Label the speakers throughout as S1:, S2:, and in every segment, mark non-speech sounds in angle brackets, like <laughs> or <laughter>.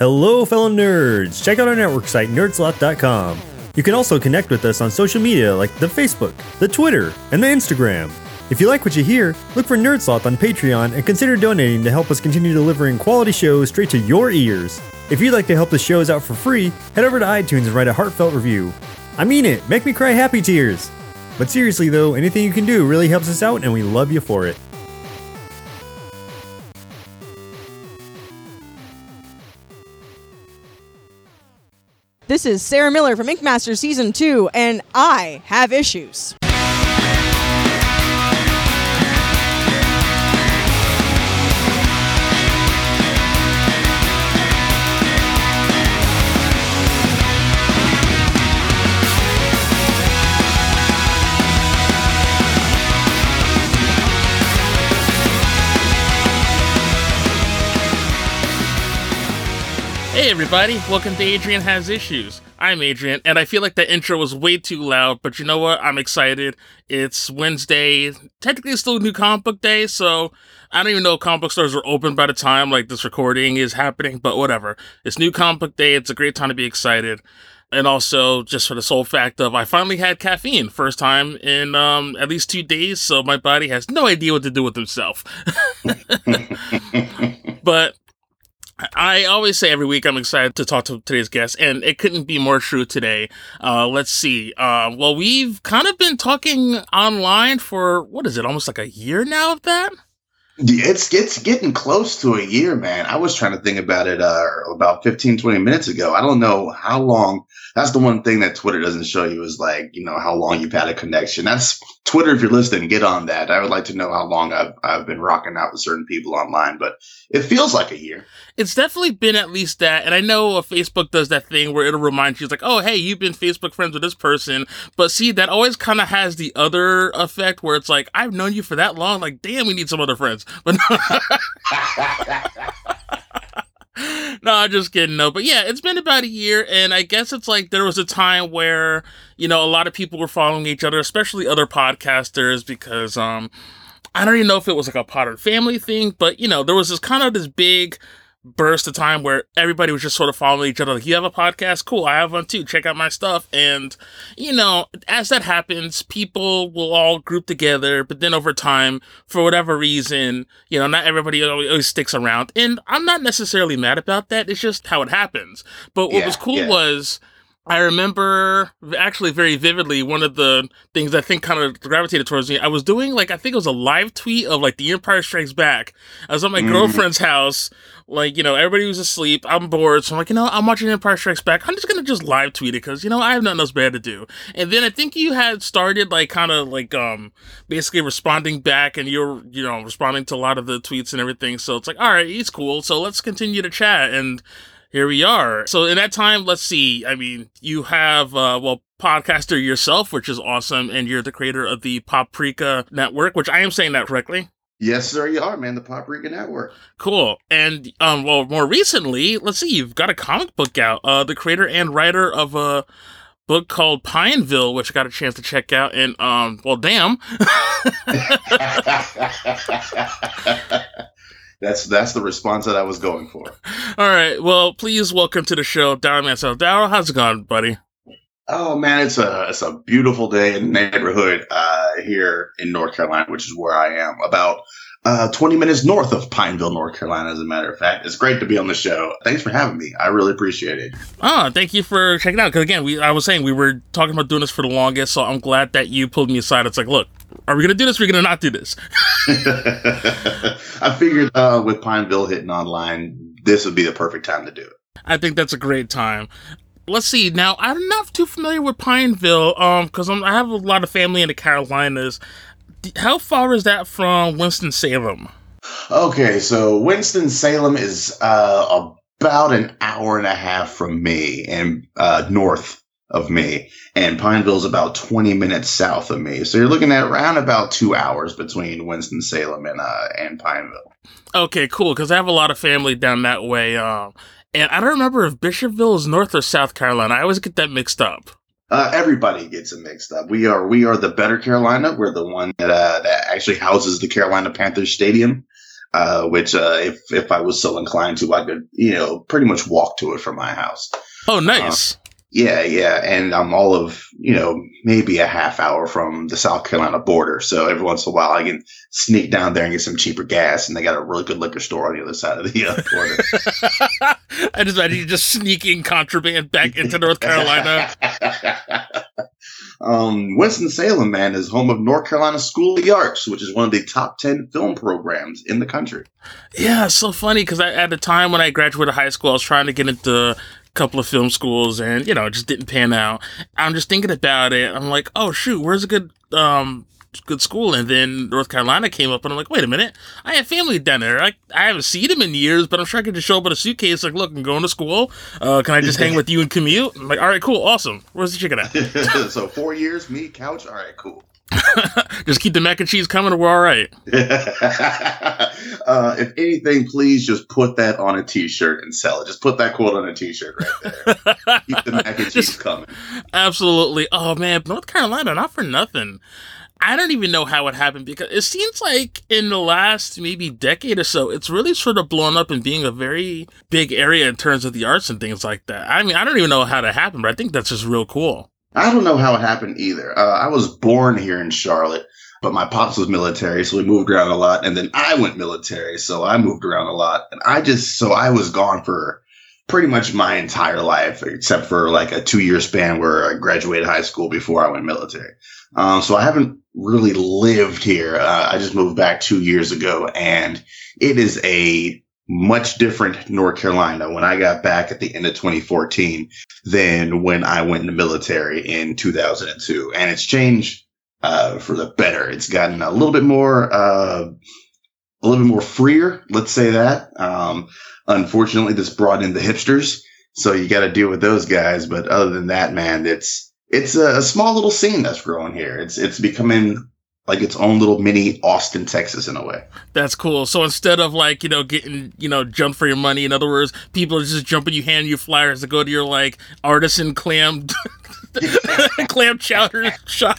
S1: Hello, fellow nerds! Check out our network site, nerdsloth.com. You can also connect with us on social media like the Facebook, the Twitter, and the Instagram. If you like what you hear, look for Nerdsloth on Patreon and consider donating to help us continue delivering quality shows straight to your ears. If you'd like to help the shows out for free, head over to iTunes and write a heartfelt review. I mean it, make me cry happy tears! But seriously though, anything you can do really helps us out and we love you for it.
S2: This is Sarah Miller from Ink Master Season 2, and I have issues.
S3: Hey everybody, welcome to Adrian Has Issues. I'm Adrian, and I feel like that intro was way too loud, but you know what? I'm excited. It's Wednesday. Technically, it's still New Comic Book Day, so I don't even know if comic book stores are open by the time like this recording is happening, but whatever. It's New Comic Book Day. It's a great time to be excited. And also, just for the sole fact of I finally had caffeine, first time in um, at least two days, so my body has no idea what to do with itself. <laughs> but I always say every week I'm excited to talk to today's guest, and it couldn't be more true today. Uh, let's see. Uh, well, we've kind of been talking online for what is it, almost like a year now of that?
S4: It's it's getting close to a year, man. I was trying to think about it uh, about 15, 20 minutes ago. I don't know how long. That's the one thing that Twitter doesn't show you is like, you know, how long you've had a connection. That's Twitter. If you're listening, get on that. I would like to know how long I've, I've been rocking out with certain people online, but it feels like a year.
S3: It's definitely been at least that. And I know uh, Facebook does that thing where it'll remind you, it's like, oh, hey, you've been Facebook friends with this person. But see, that always kind of has the other effect where it's like, I've known you for that long. Like, damn, we need some other friends. But no, <laughs> <laughs> <laughs> I'm just kidding. No, but yeah, it's been about a year, and I guess it's like there was a time where you know a lot of people were following each other, especially other podcasters, because um, I don't even know if it was like a Potter family thing, but you know there was this kind of this big burst of time where everybody was just sort of following each other. Like, you have a podcast? Cool. I have one too. Check out my stuff. And, you know, as that happens, people will all group together. But then over time, for whatever reason, you know, not everybody always, sticks around. And I'm not necessarily mad about that. It's just how it happens. But what
S4: Yeah,
S3: was cool
S4: yeah.
S3: was. I remember actually very vividly one of the things I think kind of gravitated towards me. I was doing like I think it was a live tweet of like The Empire Strikes Back. I was at my
S4: Mhm.
S3: girlfriend's house, like you know everybody was asleep. I'm bored, so I'm like you know I'm watching Empire Strikes Back. I'm just gonna just live tweet it because you know I have nothing else bad to do. And then I think you had started like kind of like um basically responding back, and you're you know responding to a lot of the tweets and everything. So it's like all right, he's cool. So let's continue to chat and here we are. So in that time, let's see. I mean, you have uh well podcaster yourself, which is awesome, and you're the creator of the Paprika Network, which I am saying that correctly.
S4: yes, sir, you are, man. The Paprika Network.
S3: Cool. And um well more recently, let's see, you've got a comic book out. Uh the creator and writer of a book called Pineville, which I got a chance to check out and um well damn. <laughs> <laughs> <laughs>
S4: that's that's the response that I was going for.
S3: All right. Well, please welcome to the show, Darryl Mansell. Darryl, how's it going, buddy?
S4: Oh man, it's a it's a beautiful day in the neighborhood uh, here in North Carolina, which is where I am. About uh, 20 minutes north of Pineville, North Carolina, as a matter of fact. It's great to be on the show. Thanks for having me. I really appreciate it.
S3: Oh, thank you for checking out. Because again, we I was saying we were talking about doing this for the longest, so I'm glad that you pulled me aside. It's like, look, are we gonna do this? Or are we gonna not do this? <laughs> <laughs>
S4: I figured uh, with Pineville hitting online, this would be the perfect time to do it.
S3: I think that's a great time. Let's see. Now, I'm not too familiar with Pineville, um, because I have a lot of family in the Carolinas. How far is that from Winston Salem?
S4: Okay, so Winston Salem is uh, about an hour and a half from me and uh, north of me, and Pineville's about 20 minutes south of me. So you're looking at around about two hours between Winston Salem and uh, and Pineville.
S3: Okay, cool. Because I have a lot of family down that way. Um, and I don't remember if Bishopville is North or South Carolina. I always get that mixed up.
S4: Uh, everybody gets it mixed up. We are we are the better Carolina. We're the one that uh, that actually houses the Carolina Panthers Stadium. uh, which uh, if if I was so inclined to, I could you know pretty much walk to it from my house.
S3: Oh, nice.
S4: Yeah, yeah, and I'm all of you know maybe a half hour from the South Carolina border, so every once in a while I can sneak down there and get some cheaper gas, and they got a really good liquor store on the other side of the uh, border. <laughs>
S3: I just imagine you just sneaking contraband back into North Carolina. <laughs>
S4: um, Winston Salem, man, is home of North Carolina School of the Arts, which is one of the top ten film programs in the country.
S3: Yeah, so funny because at the time when I graduated high school, I was trying to get into couple of film schools and you know it just didn't pan out. I'm just thinking about it. I'm like oh shoot where's a good um good school? And then north carolina came up and i'm like wait a minute. I have family down there. I, I haven't seen them in years but i'm sure i could just show up with a suitcase like look i'm going to school. Uh, can i just hang with you and commute? I'm like all right cool. Awesome. Where's the chicken at? <laughs>
S4: So four years me couch? All right cool <laughs>
S3: just keep the mac and cheese coming and we're all right <laughs>
S4: uh, if anything, please just put that on a T-shirt and sell it. Just put that quote on a T-shirt right there. <laughs> Keep the mac and cheese just, coming.
S3: Absolutely. Oh man, North Carolina, not for nothing. I don't even know how it happened because it seems like in the last maybe decade or so, it's really sort of blown up and being a very big area in terms of the arts and things like that. I mean, I don't even know how that happened, but I think that's just real cool.
S4: I don't know how it happened either. Uh, I was born here in Charlotte but my pops was military, so we moved around a lot. And then I went military, so I moved around a lot. And I just, so I was gone for pretty much my entire life, except for like a two year span where I graduated high school before I went military. Um, so I haven't really lived here. Uh, I just moved back two years ago, and it is a much different North Carolina when I got back at the end of 2014 than when I went in the military in 2002. And it's changed uh, for the better. It's gotten a little bit more, uh, a little bit more freer. Let's say that. Um, unfortunately, this brought in the hipsters, so you got to deal with those guys. But other than that, man, it's it's a, a, small little scene that's growing here. It's it's becoming like its own little mini Austin, Texas, in a way.
S3: That's cool. So instead of like you know getting you know jump for your money, in other words, people are just jumping you, hand you flyers to go to your like artisan clam <laughs> clam chowder shop.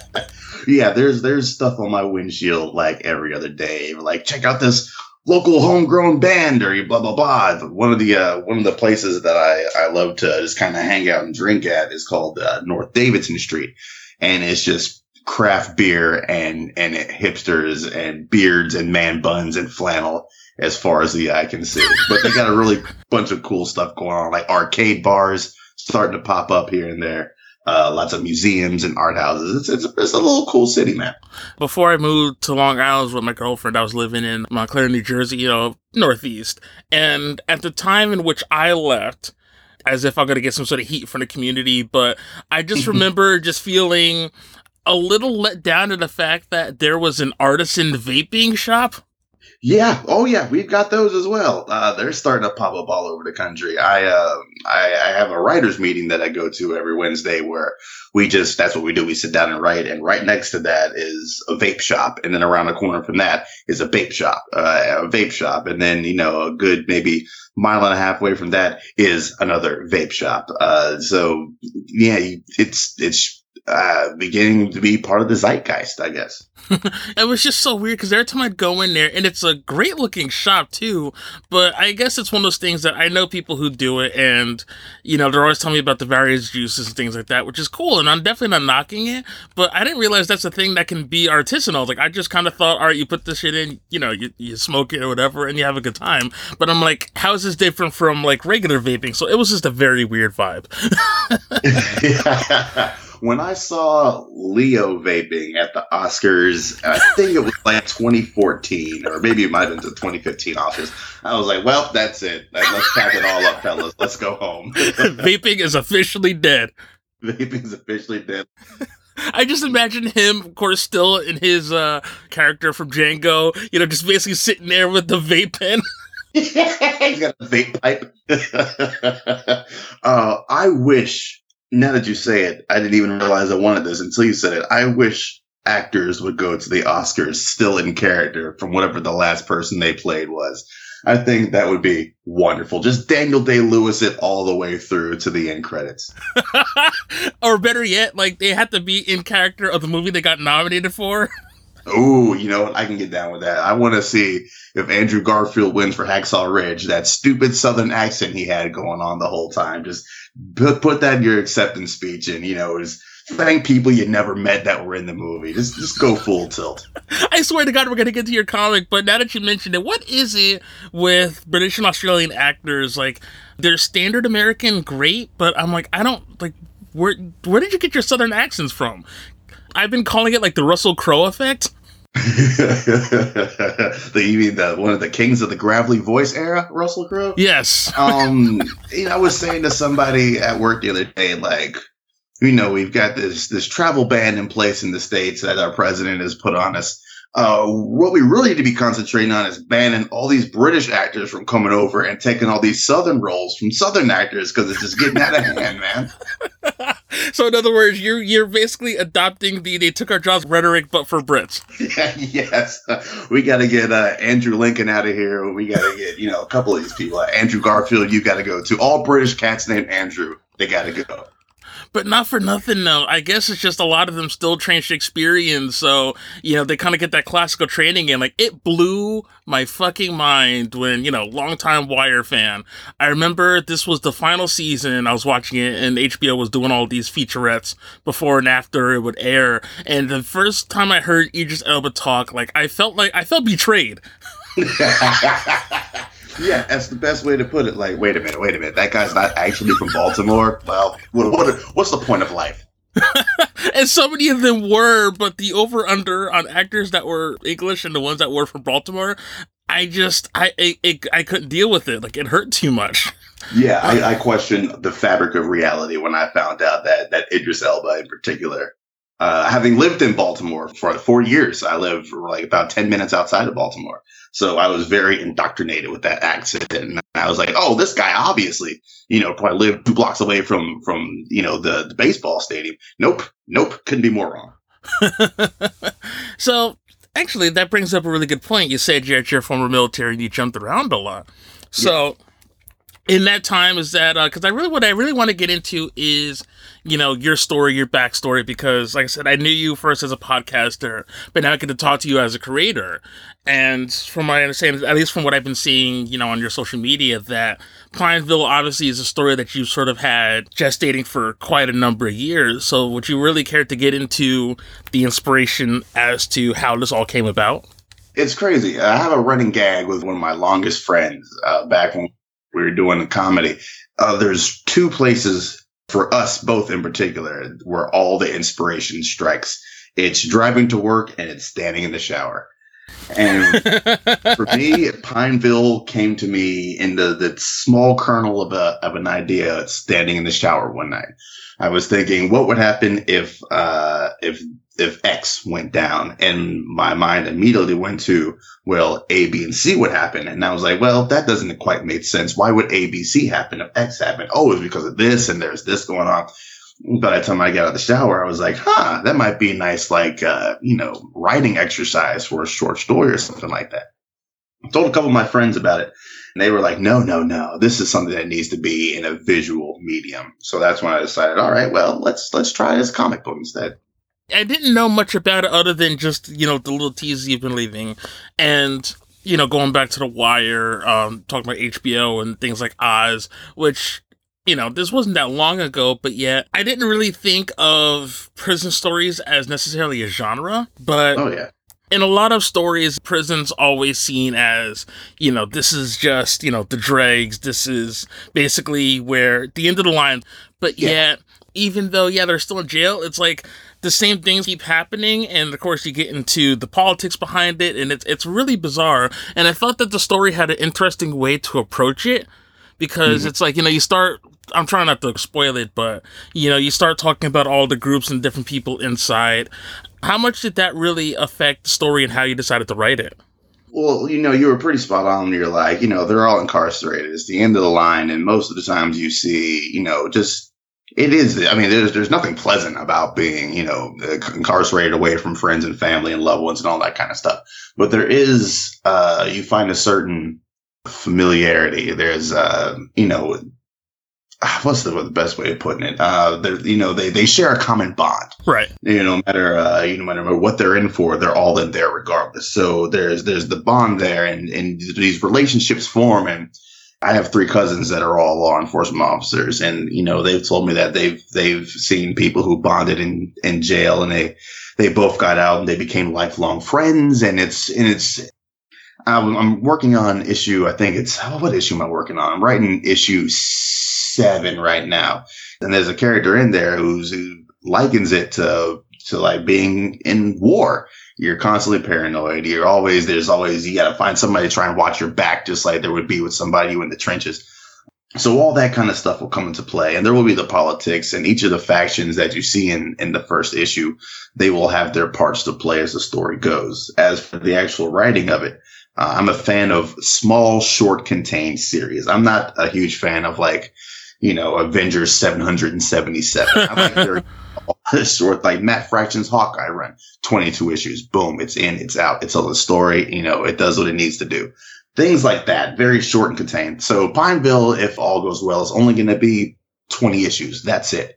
S3: <laughs>
S4: yeah, there's there's stuff on my windshield like every other day. Like check out this local homegrown band or blah blah blah. One of the uh, one of the places that I I love to just kind of hang out and drink at is called uh, North Davidson Street, and it's just craft beer and and hipsters and beards and man buns and flannel as far as the eye can see. But they got a really bunch of cool stuff going on, like arcade bars starting to pop up here and there. Uh, lots of museums and art houses. It's, it's, it's, a little cool city, man.
S3: Before I moved to Long Island with my girlfriend, I was living in Montclair, New Jersey, you know, Northeast. And at the time in which I left, as if I'm going to get some sort of heat from the community, but I just <laughs> remember just feeling a little let down to the fact that there was an artisan vaping shop.
S4: Yeah. Oh, yeah. We've got those as well. Uh, they're starting to pop up all over the country. I, uh, I, I have a writers meeting that I go to every Wednesday where we just that's what we do. We sit down and write, and right next to that is a vape shop, and then around the corner from that is a vape shop, uh, a vape shop, and then you know a good maybe mile and a half away from that is another vape shop. Uh, so yeah, it's it's uh, beginning to be part of the zeitgeist, I guess. <laughs>
S3: it was just so weird because every time I'd go in there, and it's a great looking shop too, but I guess it's one of those things that I know people who do it, and you know, they're always telling me about the various juices and things like that, which is cool, and I'm definitely not knocking it, but I didn't realize that's a thing that can be artisanal. Like, I just kind of thought, all right, you put this shit in, you know, you, you smoke it or whatever, and you have a good time, but I'm like, how is this different from like regular vaping? So it was just a very weird vibe. <laughs> <laughs>
S4: when I saw Leo vaping at the Oscars, I think it was like 2014 or maybe it might have been the 2015 Oscars. I was like, well, that's it. Let's pack it all up, fellas. Let's go home. <laughs>
S3: vaping is officially dead.
S4: Vaping is officially dead.
S3: I just imagine him, of course, still in his uh, character from Django, you know, just basically sitting there with the vape pen. <laughs> <laughs>
S4: He's got a vape pipe. uh, I wish now that you say it, I didn't even realize I wanted this until you said it. I wish actors would go to the Oscars still in character from whatever the last person they played was. I think that would be wonderful. Just Daniel Day Lewis it all the way through to the end credits. <laughs>
S3: or better yet, like they had to be in character of the movie they got nominated for. <laughs>
S4: Oh, you know what? I can get down with that. I want to see if Andrew Garfield wins for Hacksaw Ridge. That stupid Southern accent he had going on the whole time. Just put put that in your acceptance speech, and you know, is thank people you never met that were in the movie. Just just go full tilt. <laughs>
S3: I swear to God, we're gonna get to your comic, but now that you mentioned it, what is it with British and Australian actors? Like, they're standard American, great, but I'm like, I don't like. Where where did you get your Southern accents from? I've been calling it like the Russell Crowe effect. <laughs>
S4: the you mean the one of the kings of the gravelly voice era, Russell Crowe?
S3: Yes.
S4: um, you know, I was saying to somebody at work the other day, like, you know, we've got this this travel ban in place in the states that our president has put on us. Uh, what we really need to be concentrating on is banning all these British actors from coming over and taking all these Southern roles from Southern actors because it's just getting out of <laughs> hand, man.
S3: So, in other words, you're you're basically adopting the "they took our jobs" rhetoric, but for Brits. <laughs>
S4: yes, we got to get uh, Andrew Lincoln out of here. We got to get you know a couple of these people. Uh, Andrew Garfield, you got to go to. All British cats named Andrew, they got to go
S3: but not for nothing though. I guess it's just a lot of them still train Shakespearean, so you know they kind of get that classical training in. Like it blew my fucking mind when you know, longtime Wire fan. I remember this was the final season. I was watching it, and HBO was doing all these featurettes before and after it would air. And the first time I heard Idris Elba talk, like I felt like I felt betrayed. <laughs>
S4: Yeah, that's the best way to put it. Like, wait a minute, wait a minute. That guy's not actually from Baltimore. Well, what, what what's the point of life? <laughs>
S3: and so many of them were, but the over under on actors that were English and the ones that were from Baltimore, I just I it, I couldn't deal with it. Like it hurt too much.
S4: Yeah, I, I questioned the fabric of reality when I found out that that Idris Elba in particular uh, having lived in Baltimore for four years, I live like about 10 minutes outside of Baltimore. So I was very indoctrinated with that accent. And I was like, oh, this guy obviously, you know, probably lived two blocks away from, from, you know, the, the baseball stadium. Nope. Nope. Couldn't be more wrong. <laughs>
S3: so actually, that brings up a really good point. You said you're at your former military and you jumped around a lot. So, yeah in that time is that because uh, I really what I really want to get into is you know your story, your backstory because like I said, I knew you first as a podcaster, but now I get to talk to you as a creator. And from my understanding, at least from what I've been seeing, you know, on your social media, that Pineville obviously is a story that you've sort of had gestating for quite a number of years. So would you really care to get into the inspiration as to how this all came about?
S4: It's crazy. I have a running gag with one of my longest friends uh, back when we were doing the comedy. Uh, there's two places for us both in particular where all the inspiration strikes. It's driving to work and it's standing in the shower. And for <laughs> me, Pineville came to me in the, the small kernel of a of an idea standing in the shower one night. I was thinking, what would happen if uh, if if X went down? And my mind immediately went to, well, A, B, and C would happen. And I was like, well, that doesn't quite make sense. Why would A, B, C happen if X happened? Oh, it's because of this, and there's this going on. By the time I got out of the shower, I was like, huh, that might be a nice, like, uh, you know, writing exercise for a short story or something like that. I told a couple of my friends about it. And they were like, no, no, no, this is something that needs to be in a visual medium. So that's when I decided, all right, well, let's, let's try this comic book instead.
S3: I didn't know much about it other than just, you know, the little teaser you've been leaving. And, you know, going back to The Wire, um, talking about HBO and things like Oz, which, you know, this wasn't that long ago, but yet I didn't really think of prison stories as necessarily a genre. But
S4: oh, yeah
S3: in a lot of stories, prison's always seen as, you know, this is just, you know, the dregs. This is basically where the end of the line. But yeah. yet, even though, yeah, they're still in jail, it's like the same things keep happening. And of course, you get into the politics behind it, and it's, it's really bizarre. And I felt that the story had an interesting way to approach it because mm-hmm. it's like, you know, you start I'm trying not to spoil it, but you know, you start talking about all the groups and different people inside. How much did that really affect the story and how you decided to write it?
S4: Well, you know, you were pretty spot on. You're like, you know, they're all incarcerated. It's the end of the line, and most of the times you see, you know, just it is. I mean, there's there's nothing pleasant about being, you know, incarcerated away from friends and family and loved ones and all that kind of stuff. But there is, uh, you find a certain familiarity. There's, uh, you know, ah, what's the, the best way of putting it? Uh, you know, they, they share a common bond.
S3: Right.
S4: You know, no matter, uh, you know, no matter what they're in for, they're all in there regardless. So there's, there's the bond there and, and these relationships form. And I have three cousins that are all law enforcement officers. And, you know, they've told me that they've, they've seen people who bonded in, in jail and they, they both got out and they became lifelong friends. And it's, and it's, I'm, I'm working on issue. I think it's oh, what issue am I working on? I'm writing issue seven right now, and there's a character in there who's who likens it to to like being in war. You're constantly paranoid. You're always there's always you got to find somebody to try and watch your back, just like there would be with somebody in the trenches. So all that kind of stuff will come into play, and there will be the politics, and each of the factions that you see in in the first issue, they will have their parts to play as the story goes. As for the actual writing of it, uh, I'm a fan of small, short, contained series. I'm not a huge fan of like, you know, Avengers 777. I like <laughs> very short, like Matt Fraction's Hawkeye run, 22 issues. Boom, it's in, it's out. It tells a story. You know, it does what it needs to do. Things like that, very short and contained. So Pineville, if all goes well, is only going to be 20 issues. That's it.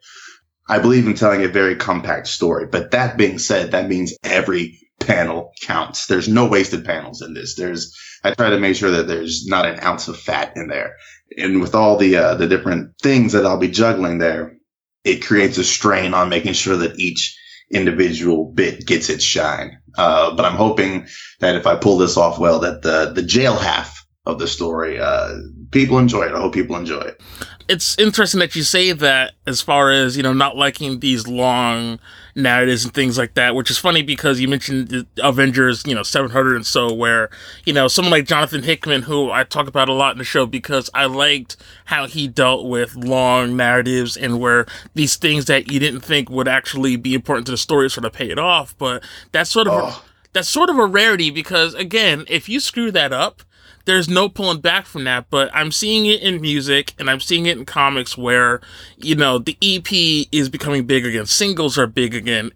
S4: I believe in telling a very compact story. But that being said, that means every panel counts. There's no wasted panels in this. There's I try to make sure that there's not an ounce of fat in there. And with all the uh, the different things that I'll be juggling there, it creates a strain on making sure that each individual bit gets its shine. Uh, but I'm hoping that if I pull this off well, that the the jail half of the story, uh, people enjoy it. I hope people enjoy it
S3: it's interesting that you say that as far as you know not liking these long narratives and things like that which is funny because you mentioned avengers you know 700 and so where you know someone like jonathan hickman who i talk about a lot in the show because i liked how he dealt with long narratives and where these things that you didn't think would actually be important to the story sort of pay it off but that's sort of oh. a, that's sort of a rarity because again if you screw that up there's no pulling back from that, but I'm seeing it in music and I'm seeing it in comics where, you know, the EP is becoming big again. Singles are big again.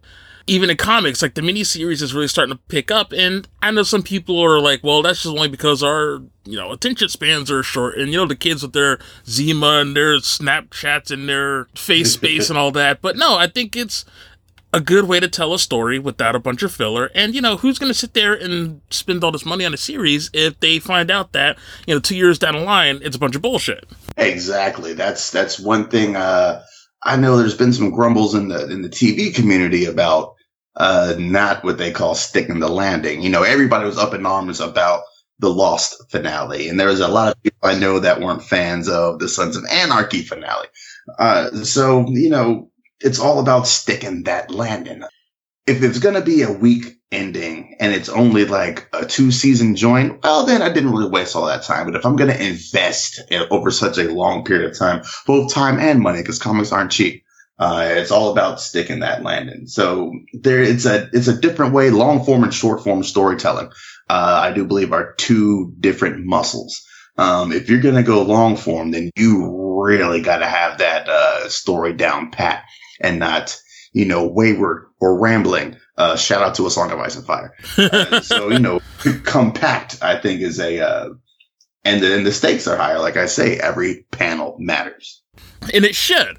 S3: Even in comics, like the miniseries is really starting to pick up. And I know some people are like, well, that's just only because our, you know, attention spans are short. And, you know, the kids with their Zima and their Snapchats and their <laughs> face space and all that. But no, I think it's, a good way to tell a story without a bunch of filler. And, you know, who's going to sit there and spend all this money on a series if they find out that, you know, two years down the line, it's a bunch of bullshit?
S4: Exactly. That's, that's one thing, uh, I know there's been some grumbles in the, in the TV community about, uh, not what they call sticking the landing. You know, everybody was up in arms about the Lost finale. And there was a lot of people I know that weren't fans of the Sons of Anarchy finale. Uh, so, you know, it's all about sticking that landing. If it's going to be a weak ending and it's only like a two season joint, well, then I didn't really waste all that time. But if I'm going to invest over such a long period of time, both time and money, because comics aren't cheap, uh, it's all about sticking that landing. So there, it's a, it's a different way. Long form and short form storytelling, uh, I do believe are two different muscles. Um, if you're going to go long form, then you really got to have that, uh, story down pat and not, you know, wayward or rambling. Uh, shout out to a song of ice and fire. Uh, <laughs> so, you know, <laughs> compact, I think is a, uh, and then the stakes are higher. Like I say, every panel matters
S3: and it should.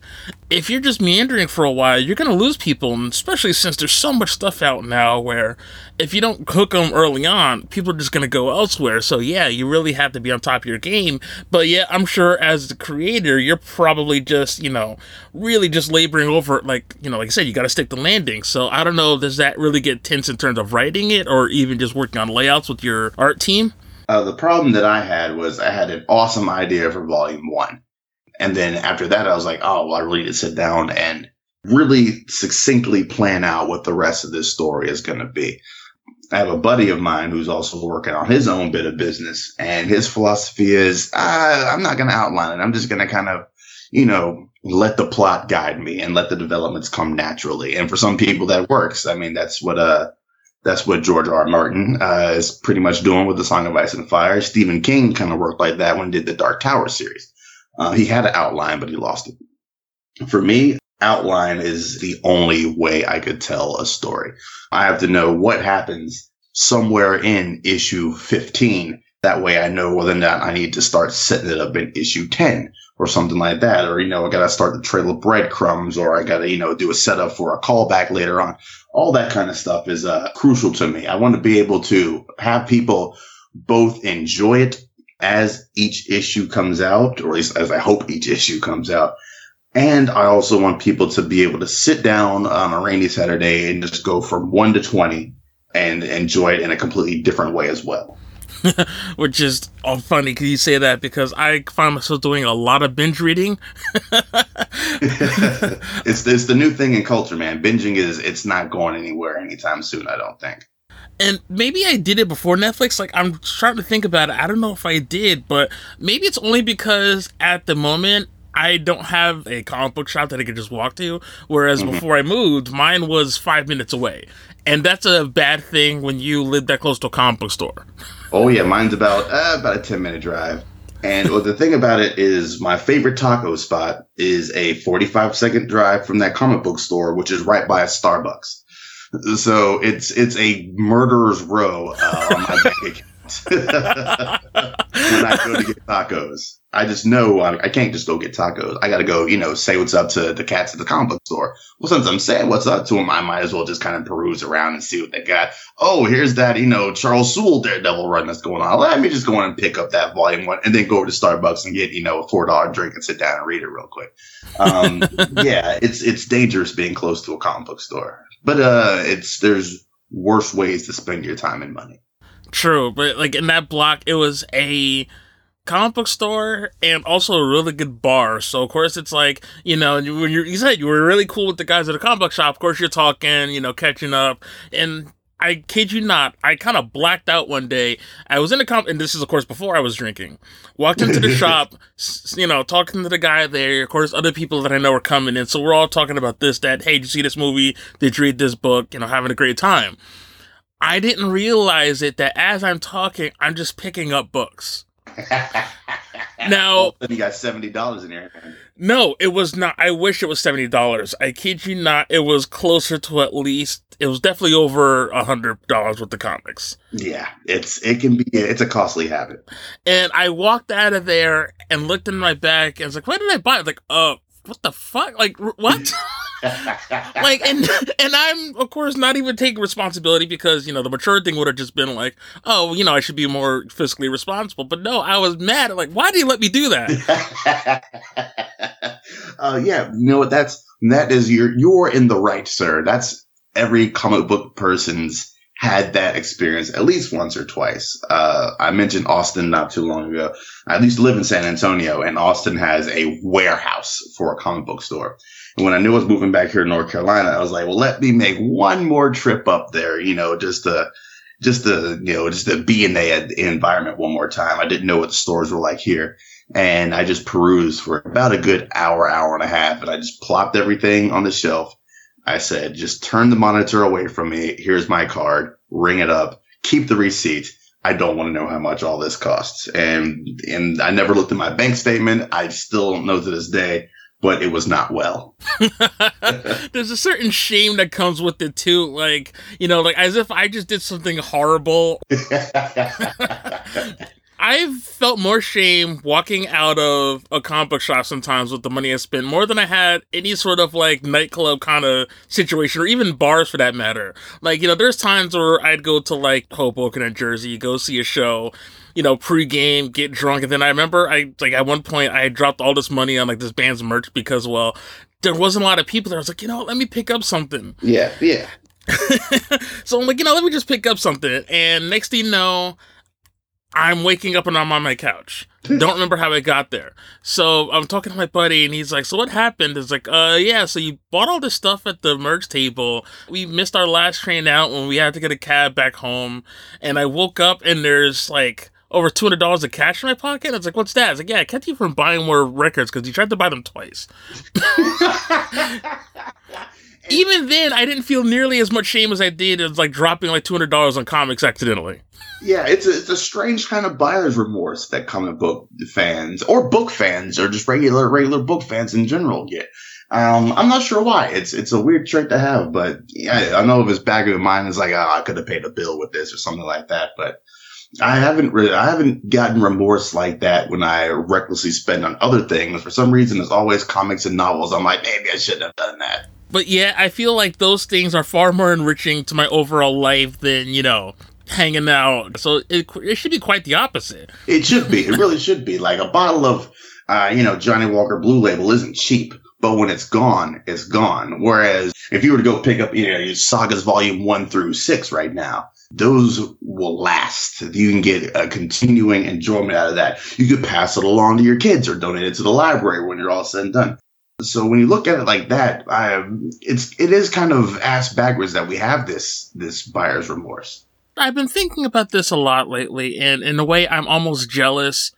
S3: If you're just meandering for a while, you're going to lose people, and especially since there's so much stuff out now where if you don't hook them early on, people are just going to go elsewhere. So, yeah, you really have to be on top of your game. But, yeah, I'm sure as the creator, you're probably just, you know, really just laboring over, it. like, you know, like I said, you got to stick the landing. So, I don't know, does that really get tense in terms of writing it or even just working on layouts with your art team?
S4: Uh, the problem that I had was I had an awesome idea for volume one and then after that, I was like, oh, well, I really need to sit down and really succinctly plan out what the rest of this story is going to be. I have a buddy of mine who's also working on his own bit of business, and his philosophy is, uh, I'm not going to outline it. I'm just going to kind of, you know, let the plot guide me and let the developments come naturally. And for some people, that works. I mean, that's what uh, that's what George R. R. Martin uh, is pretty much doing with the Song of Ice and Fire. Stephen King kind of worked like that when he did the Dark Tower series. Uh, he had an outline, but he lost it. For me, outline is the only way I could tell a story. I have to know what happens somewhere in issue 15. That way I know whether or not I need to start setting it up in issue 10 or something like that. Or, you know, I got to start the trail of breadcrumbs or I got to, you know, do a setup for a callback later on. All that kind of stuff is uh, crucial to me. I want to be able to have people both enjoy it as each issue comes out, or at least as I hope each issue comes out. And I also want people to be able to sit down on a rainy Saturday and just go from one to 20 and enjoy it in a completely different way as well. <laughs>
S3: Which is all funny because you say that because I find myself doing a lot of binge reading. <laughs> <laughs>
S4: it's it's the new thing in culture, man. Binging is it's not going anywhere anytime soon. I don't think.
S3: And maybe I did it before Netflix. Like I'm trying to think about it. I don't know if I did, but maybe it's only because at the moment I don't have a comic book shop that I could just walk to. Whereas mm-hmm. before I moved, mine was five minutes away. And that's a bad thing when you live that close to a comic book store.
S4: Oh yeah, mine's about uh, about a ten minute drive. And well, the thing about it is, my favorite taco spot is a 45 second drive from that comic book store, which is right by a Starbucks. So it's it's a murderer's row uh, on my bank account. when I go to get tacos. I just know I, I can't just go get tacos. I got to go, you know, say what's up to the cats at the comic book store. Well, since I'm saying what's up to them, I might as well just kind of peruse around and see what they got. Oh, here's that, you know, Charles Soule Daredevil run that's going on. Let me just go in and pick up that volume one and then go over to Starbucks and get, you know, a $4 drink and sit down and read it real quick. Um, <laughs> yeah, it's, it's dangerous being close to a comic book store, but, uh, it's, there's worse ways to spend your time and money.
S3: True, but like in that block, it was a comic book store and also a really good bar. So of course it's like you know when you you said you were really cool with the guys at the comic book shop. Of course you're talking, you know, catching up, and I kid you not, I kind of blacked out one day. I was in the comp, and this is of course before I was drinking. Walked into the <laughs> shop, you know, talking to the guy there. Of course, other people that I know are coming in, so we're all talking about this. That hey, did you see this movie? Did you read this book? You know, having a great time. I didn't realize it that as I'm talking, I'm just picking up books. <laughs> now
S4: you got seventy dollars in your hand.
S3: No, it was not. I wish it was seventy dollars. I kid you not. It was closer to at least. It was definitely over a hundred dollars with the comics.
S4: Yeah, it's it can be. It's a costly habit.
S3: And I walked out of there and looked in my bag and was like, "Why did I buy?" I was like, "Uh, what the fuck? Like what?" <laughs> like and and I'm of course not even taking responsibility because you know the mature thing would have just been like, oh, you know, I should be more fiscally responsible. But no, I was mad. Like, why did you let me do that? <laughs>
S4: uh, yeah, you know what? That's that is you're you're in the right, sir. That's every comic book person's had that experience at least once or twice. Uh, I mentioned Austin not too long ago. I used to live in San Antonio, and Austin has a warehouse for a comic book store. And when I knew I was moving back here to North Carolina, I was like, well, let me make one more trip up there, you know, just to, just to, you know, just to be in the environment one more time. I didn't know what the stores were like here. And I just perused for about a good hour, hour and a half. And I just plopped everything on the shelf. I said, just turn the monitor away from me. Here's my card. Ring it up. Keep the receipt. I don't want to know how much all this costs. And, and I never looked at my bank statement. I still don't know to this day but it was not well. <laughs> <laughs>
S3: There's a certain shame that comes with it too, like you know, like as if I just did something horrible. <laughs> I've felt more shame walking out of a comic book shop sometimes with the money I spent more than I had any sort of like nightclub kind of situation or even bars for that matter. Like, you know, there's times where I'd go to like Hoboken or Jersey, go see a show you know, pre-game, get drunk, and then I remember I like at one point I dropped all this money on like this band's merch because well, there wasn't a lot of people there. I was like, you know, let me pick up something.
S4: Yeah, yeah. <laughs>
S3: so I'm like, you know, let me just pick up something, and next thing you know, I'm waking up and I'm on my couch. Don't <laughs> remember how I got there. So I'm talking to my buddy and he's like, So what happened? It's like, uh yeah, so you bought all this stuff at the merch table. We missed our last train out when we had to get a cab back home. And I woke up and there's like over two hundred dollars of cash in my pocket. I was like, "What's that?" I was like, "Yeah, I kept you from buying more records because you tried to buy them twice." <laughs> <laughs> Even then, I didn't feel nearly as much shame as I did as like dropping like two hundred dollars on comics accidentally.
S4: Yeah, it's a, it's a strange kind of buyer's remorse that comic book fans or book fans or just regular regular book fans in general get. Um, I'm not sure why. It's it's a weird trait to have, but yeah, I know if it's back of mind is like, oh, I could have paid a bill with this or something like that. But I haven't really, I haven't gotten remorse like that when I recklessly spend on other things. For some reason, it's always comics and novels. I'm like, maybe I shouldn't have done that.
S3: But yeah, I feel like those things are far more enriching to my overall life than you know hanging out. So it, it should be quite the opposite.
S4: It should be. It really should be. Like a bottle of, uh, you know, Johnnie Walker Blue Label isn't cheap, but when it's gone, it's gone. Whereas if you were to go pick up, you know, your Sagas Volume One through Six right now, those will last. You can get a continuing enjoyment out of that. You could pass it along to your kids or donate it to the library when you're all said and done. So when you look at it like that, I, it's it is kind of ass backwards that we have this this buyer's remorse.
S3: I've been thinking about this a lot lately, and in a way, I'm almost jealous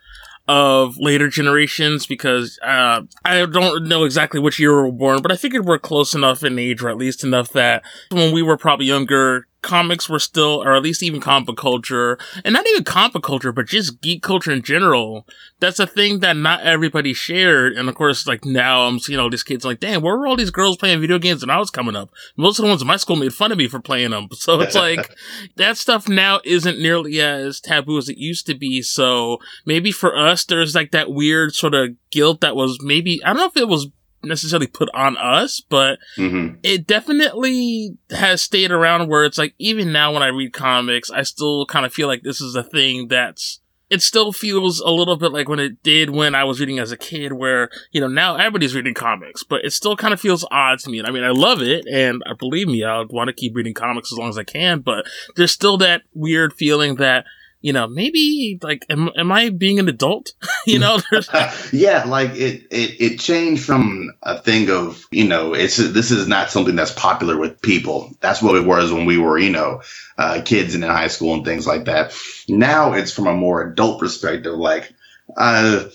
S3: of later generations because uh, I don't know exactly which year we were born, but I figured we're close enough in age, or at least enough that when we were probably younger, comics were still, or at least even comic culture, and not even comic culture, but just geek culture in general. That's a thing that not everybody shared. And of course, like now I'm seeing all these kids like, damn, where were all these girls playing video games when I was coming up? Most of the ones in my school made fun of me for playing them. <laughs> So it's <laughs> like that stuff now isn't nearly as taboo as it used to be. So maybe for us, there's like that weird sort of guilt that was maybe, I don't know if it was necessarily put on us, but
S4: mm-hmm.
S3: it definitely has stayed around where it's like even now when I read comics, I still kind of feel like this is a thing that's it still feels a little bit like when it did when I was reading as a kid, where, you know, now everybody's reading comics, but it still kind of feels odd to me. And I mean, I love it, and believe me, I want to keep reading comics as long as I can, but there's still that weird feeling that you know, maybe like, am, am I being an adult? <laughs> you know, <laughs> <laughs>
S4: yeah, like it, it, it changed from a thing of, you know, it's, this is not something that's popular with people. That's what it was when we were, you know, uh, kids and in high school and things like that. Now it's from a more adult perspective. Like, uh,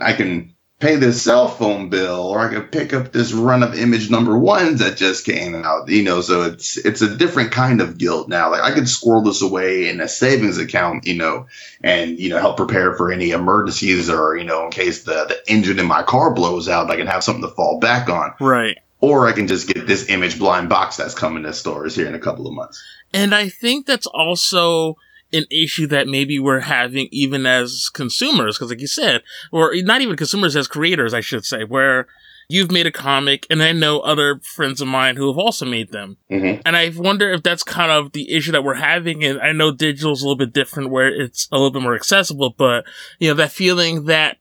S4: I can pay this cell phone bill or I could pick up this run of image number ones that just came out, you know, so it's, it's a different kind of guilt now. Like I could squirrel this away in a savings account, you know, and, you know, help prepare for any emergencies or, you know, in case the, the engine in my car blows out, I can have something to fall back on.
S3: Right.
S4: Or I can just get this image blind box that's coming to stores here in a couple of months.
S3: And I think that's also, an issue that maybe we're having even as consumers, because like you said, or not even consumers as creators, I should say, where you've made a comic and I know other friends of mine who have also made them.
S4: Mm-hmm.
S3: And I wonder if that's kind of the issue that we're having. And I know digital's a little bit different where it's a little bit more accessible, but you know, that feeling that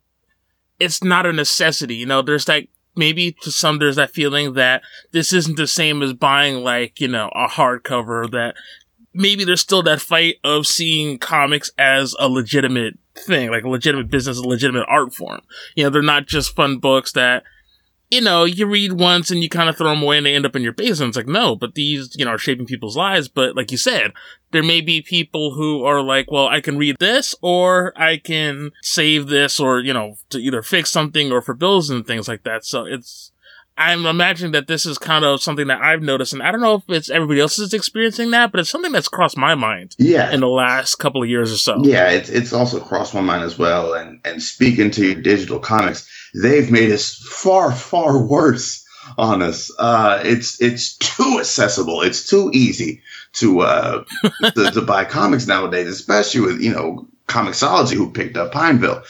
S3: it's not a necessity, you know, there's like, maybe to some there's that feeling that this isn't the same as buying like, you know, a hardcover that maybe there's still that fight of seeing comics as a legitimate thing, like a legitimate business, a legitimate art form. You know, they're not just fun books that, you know, you read once and you kind of throw them away and they end up in your basement. It's like, no, but these, you know, are shaping people's lives. But like you said, there may be people who are like, well, I can read this or I can save this or, you know, to either fix something or for bills and things like that. So it's, I'm imagining that this is kind of something that I've noticed, and I don't know if it's everybody else is experiencing that, but it's something that's crossed my mind.
S4: Yeah.
S3: In the last couple of years or so.
S4: Yeah, it's it's also crossed my mind as well. And and speaking to your digital comics, they've made it far far worse on us. Uh, it's it's too accessible. It's too easy to uh <laughs> to, to buy comics nowadays, especially with you know Comixology who picked up Pineville.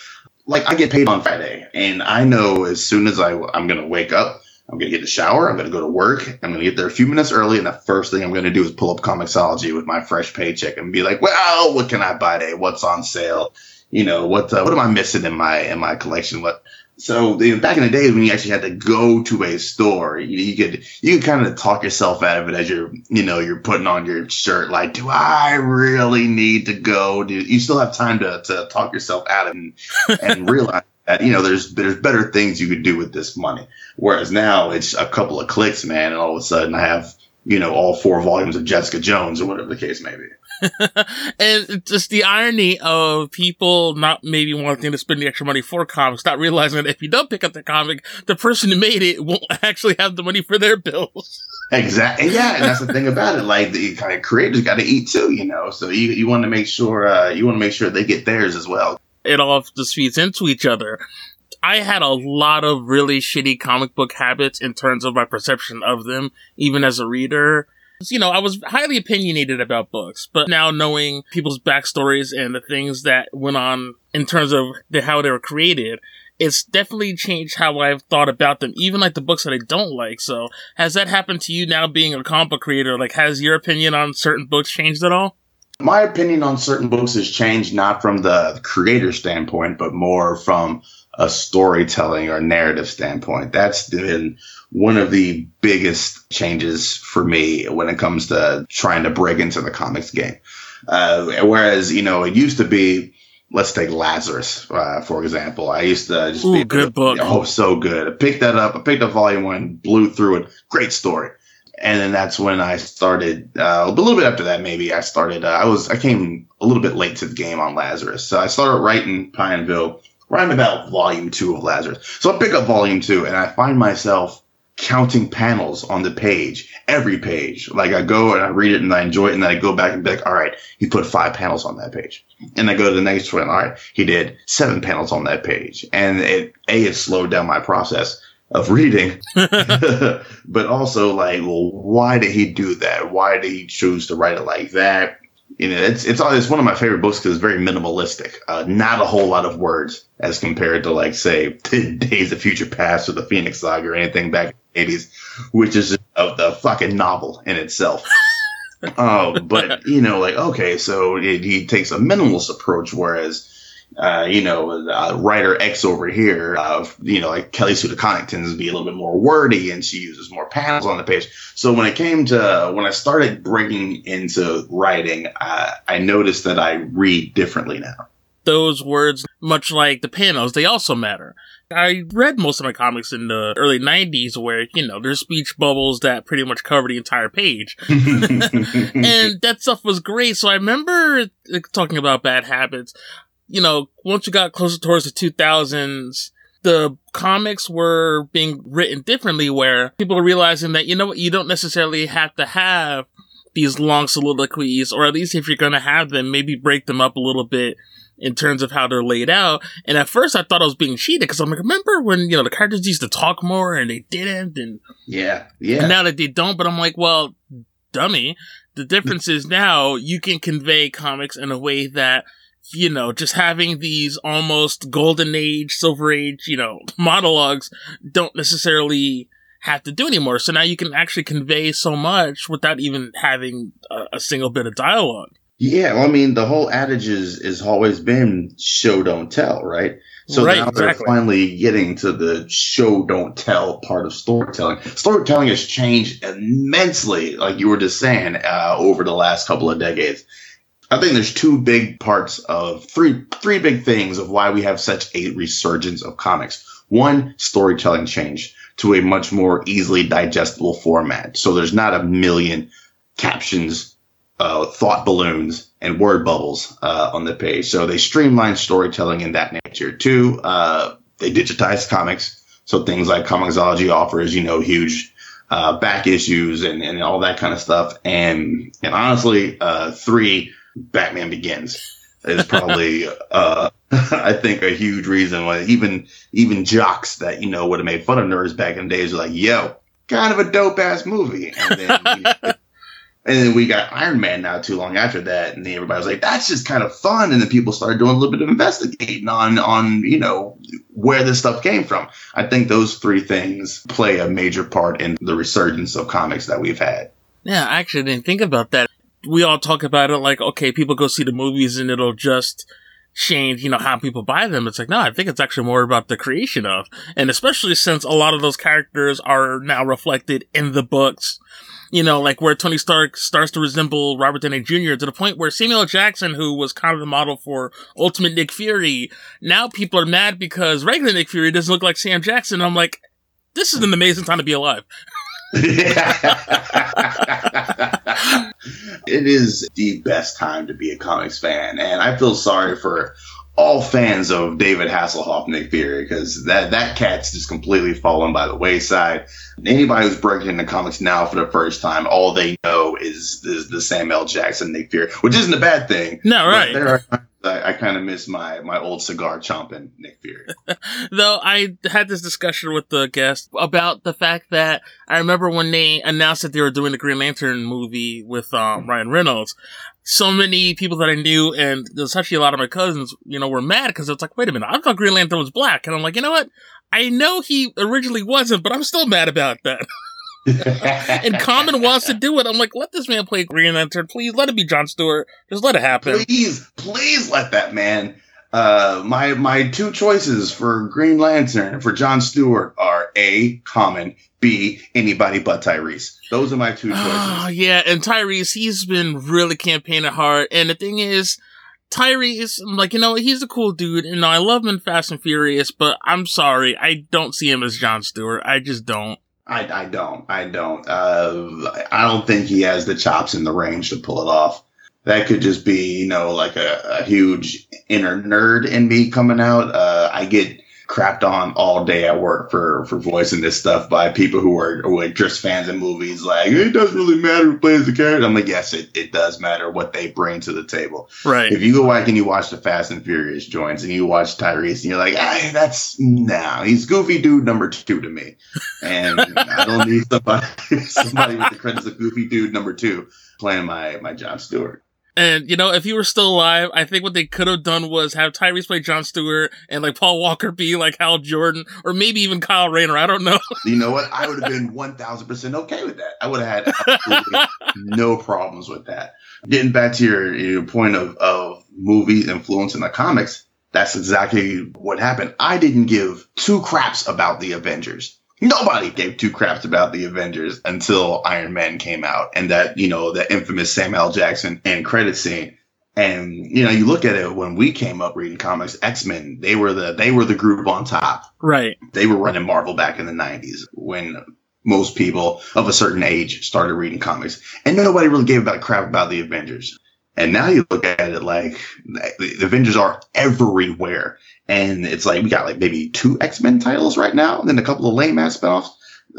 S4: Like I get paid on Friday, and I know as soon as I I'm gonna wake up I'm going to get in the shower. I'm going to go to work. I'm going to get there a few minutes early. And the first thing I'm going to do is pull up Comixology with my fresh paycheck and be like, well, what can I buy today? What's on sale? You know, what, uh, what am I missing in my, in my collection? What, so the, back in the days when you actually had to go to a store, you, you could, you could kind of talk yourself out of it as you're, you know, you're putting on your shirt. Like, do I really need to go? Do you still have time to, to talk yourself out of it and, and realize that, you know, there's, there's better things you could do with this money. Whereas now it's a couple of clicks, man, and all of a sudden I have, you know, all four volumes of Jessica Jones or whatever the case may be. <laughs>
S3: and just the irony of people not maybe wanting to spend the extra money for comics, not realizing that if you don't pick up the comic, the person who made it won't <laughs> actually have the money for their bills.
S4: Exactly. Yeah, and that's the thing about it. Like the kind of creators got to eat too, you know. So you you want to make sure uh, you want to make sure they get theirs as well.
S3: It all just feeds into each other. I had a lot of really shitty comic book habits in terms of my perception of them, even as a reader. You know, I was highly opinionated about books, but now knowing people's backstories and the things that went on in terms of the, how they were created, it's definitely changed how I've thought about them, even like the books that I don't like. So, has that happened to you now being a comic book creator? Like, has your opinion on certain books changed at all?
S4: My opinion on certain books has changed not from the creator standpoint, but more from a storytelling or narrative standpoint. That's been one of the biggest changes for me when it comes to trying to break into the comics game. Uh, whereas, you know, it used to be, let's take Lazarus, uh, for example. I used to just
S3: Ooh,
S4: be
S3: good book.
S4: Oh, so good. I picked that up. I picked up volume one, blew through it. Great story. And then that's when I started, uh, a little bit after that, maybe I started, uh, I was, I came a little bit late to the game on Lazarus. So I started writing Pineville right about volume two of Lazarus. So I pick up volume two and I find myself counting panels on the page, every page. Like I go and I read it and I enjoy it and then I go back and be like, all right, he put five panels on that page. And I go to the next one. All right, he did seven panels on that page. And it, A, it slowed down my process of reading, <laughs> <laughs> but also like, well, why did he do that? Why did he choose to write it like that? You know, it's it's it's one of my favorite books because it's very minimalistic. Uh, not a whole lot of words as compared to like say <laughs> Days of Future Past or the Phoenix Saga or anything back in the eighties, which is of the fucking novel in itself. uh, but you know, like okay, so it, he takes a minimalist approach, whereas uh, you know, uh, writer X over here, uh, you know, like Kelly Sue DeConnick tends to be a little bit more wordy and she uses more panels on the page. So when it came to, when I started breaking into writing, uh, I noticed that I read differently now.
S3: Those words, much like the panels, they also matter. I read most of my comics in the early 90s where, you know, there's speech bubbles that pretty much cover the entire page. <laughs> and that stuff was great. So I remember talking about bad habits you know, once you got closer towards the 2000s, the comics were being written differently where people are realizing that, you know what, you don't necessarily have to have these long soliloquies, or at least if you're going to have them, maybe break them up a little bit in terms of how they're laid out. And at first I thought I was being cheated because I'm like, remember when, you know, the characters used to talk more and they didn't? And
S4: yeah, yeah.
S3: And now that they don't, but I'm like, well, dummy. The difference is now you can convey comics in a way that you know, just having these almost golden age, silver age, you know, monologues don't necessarily have to do anymore. So now you can actually convey so much without even having a, a single bit of dialogue.
S4: Yeah, well, I mean, the whole adage is has always been show don't tell, right? So
S3: Right,
S4: now they're
S3: exactly.
S4: finally getting to the show don't tell part of storytelling. Storytelling has changed immensely, like you were just saying, uh, over the last couple of decades. I think there's two big parts of three three big things of why we have such a resurgence of comics. One, storytelling change to a much more easily digestible format. So there's not a million captions, uh, thought balloons, and word bubbles uh, on the page. So they streamline storytelling in that nature. Two, uh, they digitize comics. So things like Comixology offers, you know, huge uh, back issues and, and all that kind of stuff. And and honestly, uh, three, Batman Begins is probably <laughs> uh, <laughs> I think a huge reason why even even jocks that you know would have made fun of nerds back in the days are like, yo, kind of a dope ass movie. And then we, <laughs> and then we got Iron Man not too long after that, and then everybody was like, that's just kind of fun. And then people started doing a little bit of investigating on on you know where this stuff came from. I think those three things play a major part in the resurgence of comics that we've had.
S3: Yeah, I actually didn't think about that. We all talk about it like, okay, people go see the movies and it'll just change, you know, how people buy them. It's like, no, I think it's actually more about the creation of, and especially since a lot of those characters are now reflected in the books. You know, like where Tony Stark starts to resemble Robert Downey Jr. to the point where Samuel. Jackson, who was kind of the model for Ultimate Nick Fury, now people are mad because regular Nick Fury doesn't look like Sam Jackson. I'm like, this is an amazing time to be alive. <laughs> <laughs>
S4: it is the best time to be a comics fan, and I feel sorry for all fans of David Hasselhoff, Nick Fury, because that that cat's just completely fallen by the wayside. Anybody who's breaking into comics now for the first time, all they know is is the Sam L. Jackson Nick Fury, which isn't a bad thing.
S3: No, right.
S4: there are I, kind of miss my my old cigar chomping Nick Fury. <laughs>
S3: Though I had this discussion with the guest about the fact that I remember when they announced that they were doing the Green Lantern movie with um, Ryan Reynolds. So many people that I knew, and especially a lot of my cousins, you know, were mad because it's like, wait a minute, I thought Green Lantern was black, and I'm like, you know what? I know he originally wasn't, but I'm still mad about that. <laughs> and Common wants to do it. I'm like, let this man play Green Lantern, please. Let it be John Stewart. Just let it happen.
S4: Please, please let that man. Uh, my my two choices for Green Lantern for John Stewart are A. Common, B. Anybody but Tyrese. Those are my two choices.
S3: Oh yeah, and Tyrese, he's been really campaigning hard. And the thing is, Tyrese, I'm like you know, he's a cool dude, and I love him in Fast and Furious. But I'm sorry, I don't see him as John Stewart. I just don't.
S4: I, I don't. I don't. Uh, I don't think he has the chops and the range to pull it off. That could just be, you know, like a, a huge inner nerd in me coming out. Uh, I get crapped on all day at work for for voicing this stuff by people who are like just fans of movies. Like it doesn't really matter who plays the character. I'm like, yes, it, it does matter what they bring to the table.
S3: Right.
S4: If you go back and you watch the Fast and Furious joints and you watch Tyrese and you're like, hey, that's now nah, he's goofy dude number two to me, and I don't need somebody <laughs> somebody with the credits of goofy dude number two playing my my John Stewart.
S3: And you know, if he were still alive, I think what they could have done was have Tyrese play John Stewart and like Paul Walker be like Hal Jordan, or maybe even Kyle Rayner. I don't know. <laughs>
S4: You know what? I would have been one thousand percent okay with that. I would have had absolutely <laughs> no problems with that. Getting back to your, your point of of movies influencing the comics, that's exactly what happened. I didn't give two craps about the Avengers. Nobody gave two craps about the Avengers until Iron Man came out and that, you know, the infamous Samuel L. Jackson end credit scene. And, you know, you look at it when we came up reading comics, X-Men, they were the, they were the group on top.
S3: Right.
S4: They were running Marvel back in the nineties when most people of a certain age started reading comics and nobody really gave about crap about the Avengers. And now you look at it like the Avengers are everywhere. And it's like we got like maybe two X Men titles right now, and then a couple of lame ass spinoffs.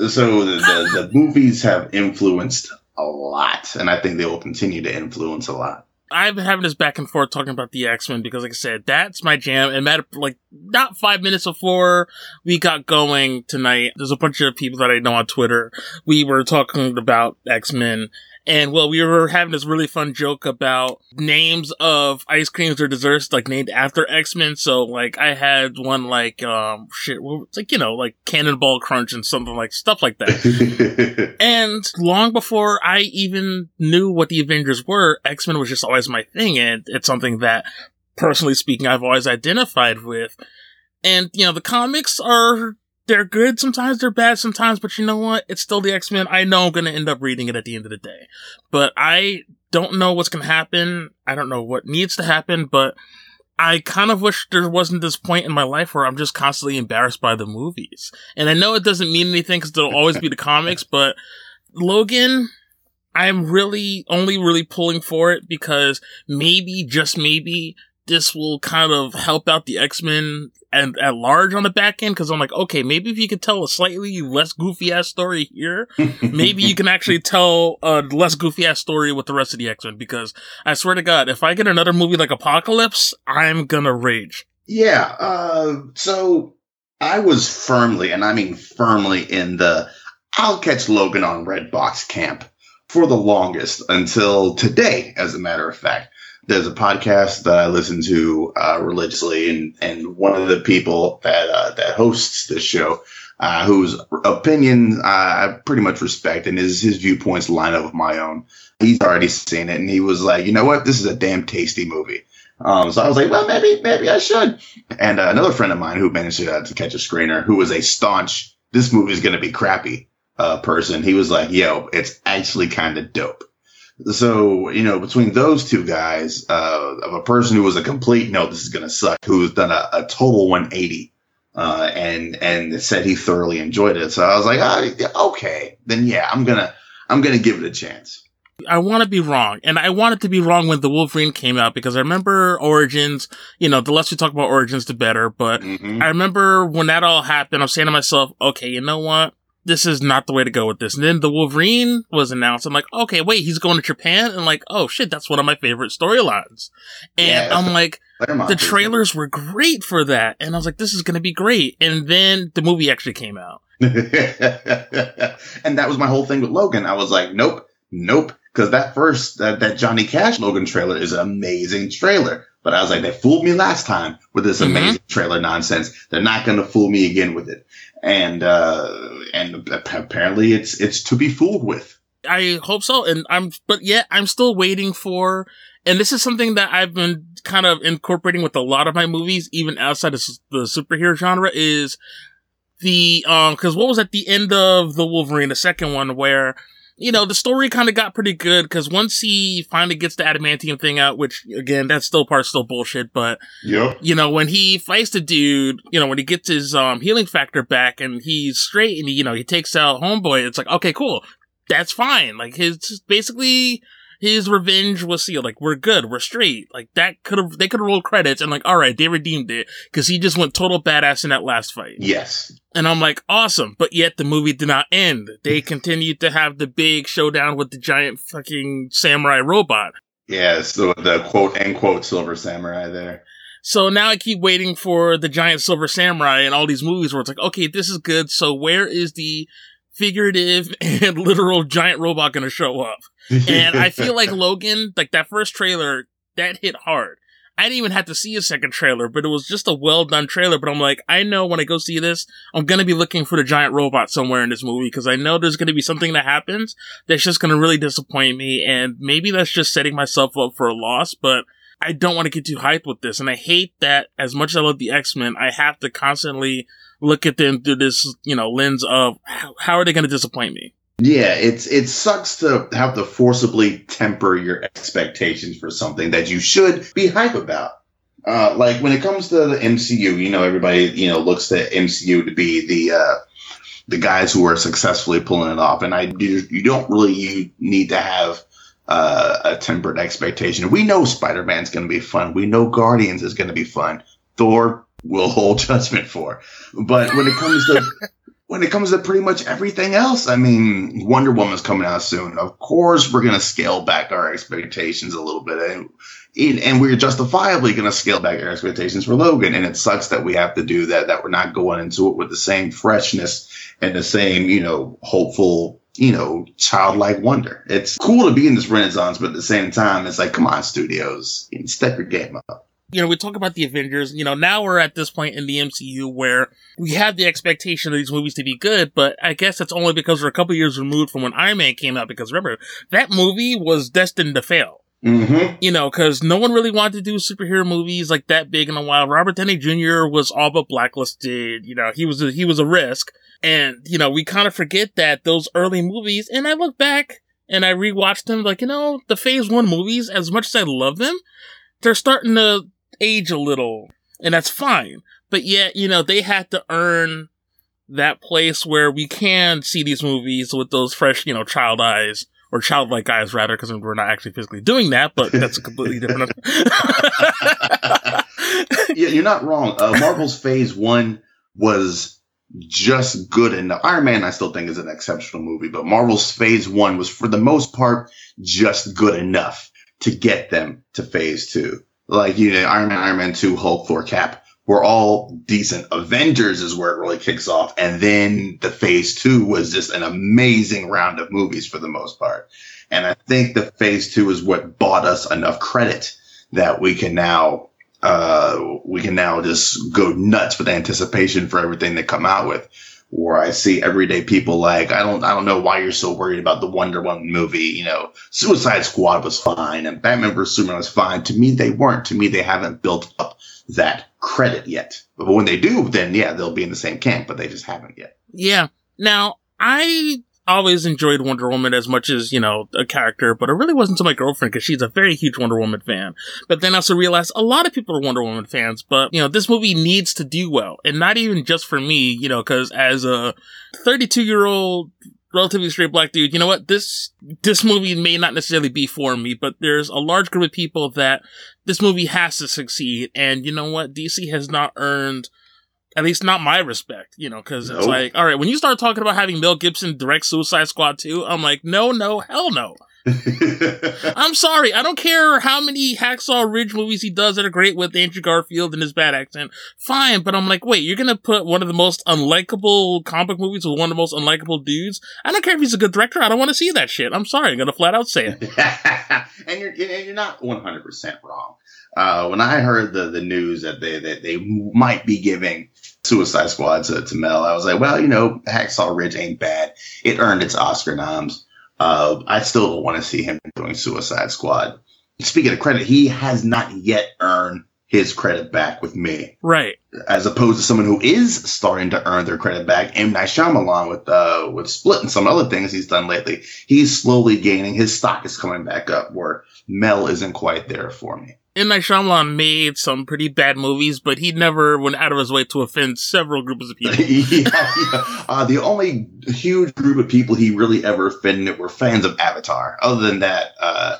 S4: So the, the, <laughs> the movies have influenced a lot, and I think they will continue to influence a lot.
S3: I've been having this back and forth talking about the X Men because, like I said, that's my jam. And matter like not five minutes before we got going tonight, there's a bunch of people that I know on Twitter. We were talking about X Men, and well, we were having this really fun joke about names of ice creams or desserts like named after X-Men. So like I had one like, um, shit, it's like, you know, like Cannonball Crunch and something like stuff like that. <laughs> and long before I even knew what the Avengers were, X-Men was just always my thing. And it's something that personally speaking, I've always identified with. And, you know, the comics are they're good sometimes, they're bad sometimes, but you know what? It's still the X Men. I know I'm going to end up reading it at the end of the day. But I don't know what's going to happen. I don't know what needs to happen, but I kind of wish there wasn't this point in my life where I'm just constantly embarrassed by the movies. And I know it doesn't mean anything because there'll always be the comics, <laughs> but Logan, I'm really only really pulling for it because maybe, just maybe, this will kind of help out the X-Men and at large on the back end because I'm like, okay, maybe if you could tell a slightly less goofy ass story here, <laughs> maybe you can actually tell a less goofy ass story with the rest of the X Men. Because I swear to God, if I get another movie like Apocalypse, I'm gonna rage.
S4: Yeah. Uh, so I was firmly, and I mean firmly, in the I'll catch Logan on Red Box camp for the longest until today, as a matter of fact there's a podcast that I listen to uh, religiously, and and one of the people that uh, that hosts this show, uh, whose opinion I pretty much respect, and his his viewpoints line up with my own. He's already seen it, and he was like, you know what, this is a damn tasty movie. Um, so I was like, well, maybe maybe I should. And uh, another friend of mine who managed to, uh, to catch a screener, who was a staunch, this movie is going to be crappy uh, person, he was like, yo, it's actually kind of dope. So, you know, between those two guys, uh, of a person who was a complete, no, this is going to suck, who's done a, a total 180, uh, and, and said he thoroughly enjoyed it. So I was like, oh, okay, then yeah, I'm going to, I'm going to give it a chance.
S3: I want to be wrong. And I wanted to be wrong when the Wolverine came out because I remember Origins, you know, the less we talk about Origins, the better. But mm-hmm. I remember when that all happened, I'm saying to myself, okay, you know what? This is not the way to go with this. And then the Wolverine was announced. I'm like, okay, wait, he's going to Japan? And like, oh shit, that's one of my favorite storylines. And yeah. I'm like,
S4: Claremont
S3: the trailers were great for that, and I was like, this is gonna be great. And then the movie actually came out. <laughs>
S4: and that was my whole thing with Logan. I was like, nope, nope. Because that first, that, that Johnny Cash Logan trailer is an amazing trailer. But I was like, they fooled me last time with this
S3: Mhm.
S4: amazing trailer nonsense. They're not going to fool me again with it. And, uh, and apparently it's, it's to be fooled with.
S3: I hope so, and I'm, but yet I'm still waiting for. And this is something that I've been kind of incorporating with a lot of my movies, even outside of the superhero genre, is the um because what was at the end of the Wolverine, the second one, where you know the story kind of got pretty good because once he finally gets the adamantium thing out, which again that's still part still bullshit, but
S4: Yep.
S3: you know when he fights the dude, you know when he gets his um healing factor back and he's straight and he, you know he takes out Homeboy, it's like okay cool, that's fine. Like his basically his revenge was sealed. Like we're good, we're straight. Like that could have they could have rolled credits and like all right they redeemed it because he just went total badass in that last fight.
S4: Yes.
S3: And I'm like, awesome. But yet the movie did not end. They <laughs> continued to have the big showdown with the giant fucking samurai robot.
S4: Yeah. So the quote, unquote Silver Samurai there.
S3: So now I keep waiting for the giant silver samurai and all these movies where it's like, okay, this is good. So where is the figurative <laughs> and literal giant robot going to show up? And I feel like <laughs> Logan, like that first trailer, that hit hard. I didn't even have to see a second trailer, but it was just a well done trailer. But I'm like, I know when I go see this, I'm gonna be looking for the giant robot somewhere in this movie because I know there's gonna be something that happens that's just gonna really disappoint me, and maybe that's just setting myself up for a loss. But I don't want to get too hyped with this, and I hate that as much as I love the X Men, I have to constantly look at them through this, you know, lens of how, are they gonna disappoint me?
S4: Yeah, it's it sucks to have to forcibly temper your expectations for something that you should be hype about. Uh, like when it comes to the MCU, you know, everybody you know looks to MCU to be the uh, the guys who are successfully pulling it off, and I you, you don't really you need to have uh, a tempered expectation. We know Spider Man's going to be fun. We know Guardians is going to be fun. Thor will hold judgment for, but when it comes to <laughs> when it comes to pretty much everything else, I mean, Wonder Woman's coming out soon. Of course, we're going to scale back our expectations a little bit. And, and we're justifiably going to scale back our expectations for Logan. And it sucks that we have to do that, that we're not going into it with the same freshness and the same, you know, hopeful, you know, childlike wonder. It's cool to be in this renaissance, but at the same time, it's like, come on, studios, step your game up.
S3: You know, we talk about the Avengers. You know, now we're at this point in the MCU where we have the expectation of these movies to be good, but I guess that's only because we're a couple years removed from when Iron Man came out. Because remember, that movie was destined to fail.
S4: Mm-hmm.
S3: You know, because no one really wanted to do superhero movies like that big in a while. Robert Downey Jr. was all but blacklisted. You know, he was a, he was a risk, and you know, we kind of forget that those early movies. And I look back and I rewatched them, like you know, the Phase One movies. As much as I love them, they're starting to age a little, and that's fine. But yet, you know, they had to earn that place where we can see these movies with those fresh, you know, child eyes or childlike eyes, rather, because we're not actually physically doing that. But that's a completely different. <laughs> <laughs>
S4: yeah, you're not wrong. Uh, Marvel's Phase One was just good enough. Iron Man, I still think, is an exceptional movie, but Marvel's Phase One was, for the most part, just good enough to get them to Phase Two. Like you know, Iron Man, Iron Man Two, Hulk, Thor, Cap were all decent. Avengers is where it really kicks off, and then the Phase Two was just an amazing round of movies for the most part. And I think the Phase Two is what bought us enough credit that we can now uh, we can now just go nuts with anticipation for everything they come out with. Where I see everyday people like, I don't, I don't know why you're so worried about the Wonder Woman movie. You know, Suicide Squad was fine and Batman vs Superman was fine. To me, they weren't. To me, they haven't built up that credit yet. But when they do, then yeah, they'll be in the same camp. But they just haven't yet.
S3: yeah. Now, I always enjoyed Wonder Woman as much as, you know, a character, but it really wasn't to my girlfriend because she's a very huge Wonder Woman fan. But then I also realized a lot of people are Wonder Woman fans, but, you know, this movie needs to do well. And not even just for me, you know, because as a 32 year old relatively straight black dude, you know what? This, this movie may not necessarily be for me, but there's a large group of people that this movie has to succeed. And you know what? DC has not earned at least not my respect, you know, because it's like, all right, when you start talking about having Mel Gibson direct Suicide Squad 2, I'm like, no, no, hell no. <laughs> I'm sorry. I don't care how many Hacksaw Ridge movies he does that are great with Andrew Garfield and his bad accent. Fine, but I'm like, wait, you're gonna put one of the most unlikable comic movies with one of the most unlikable dudes? I don't care if he's a good director. I don't want to see that shit. I'm sorry. I'm gonna flat out say it. <laughs>
S4: and you're you're not 100 percent wrong. Uh, when I heard the the news that they that they might be giving Suicide Squad to, to Mel, I was like, well, you know, Hacksaw Ridge ain't bad. It earned its Oscar noms. Uh, I still don't want to see him doing Suicide Squad. Speaking of credit, he has not yet earned his credit back with me.
S3: Right.
S4: As opposed to someone who is starting to earn their credit back, M. Night Shyamalan with, uh, with Split and some other things he's done lately. He's slowly gaining, his stock is coming back up where Mel isn't quite there for me.
S3: M. Night Shyamalan made some pretty bad movies, but he never went out of his way to offend several groups of people. <laughs>
S4: yeah, yeah. Uh, the only huge group of people he really ever offended were fans of Avatar. Other than that, uh,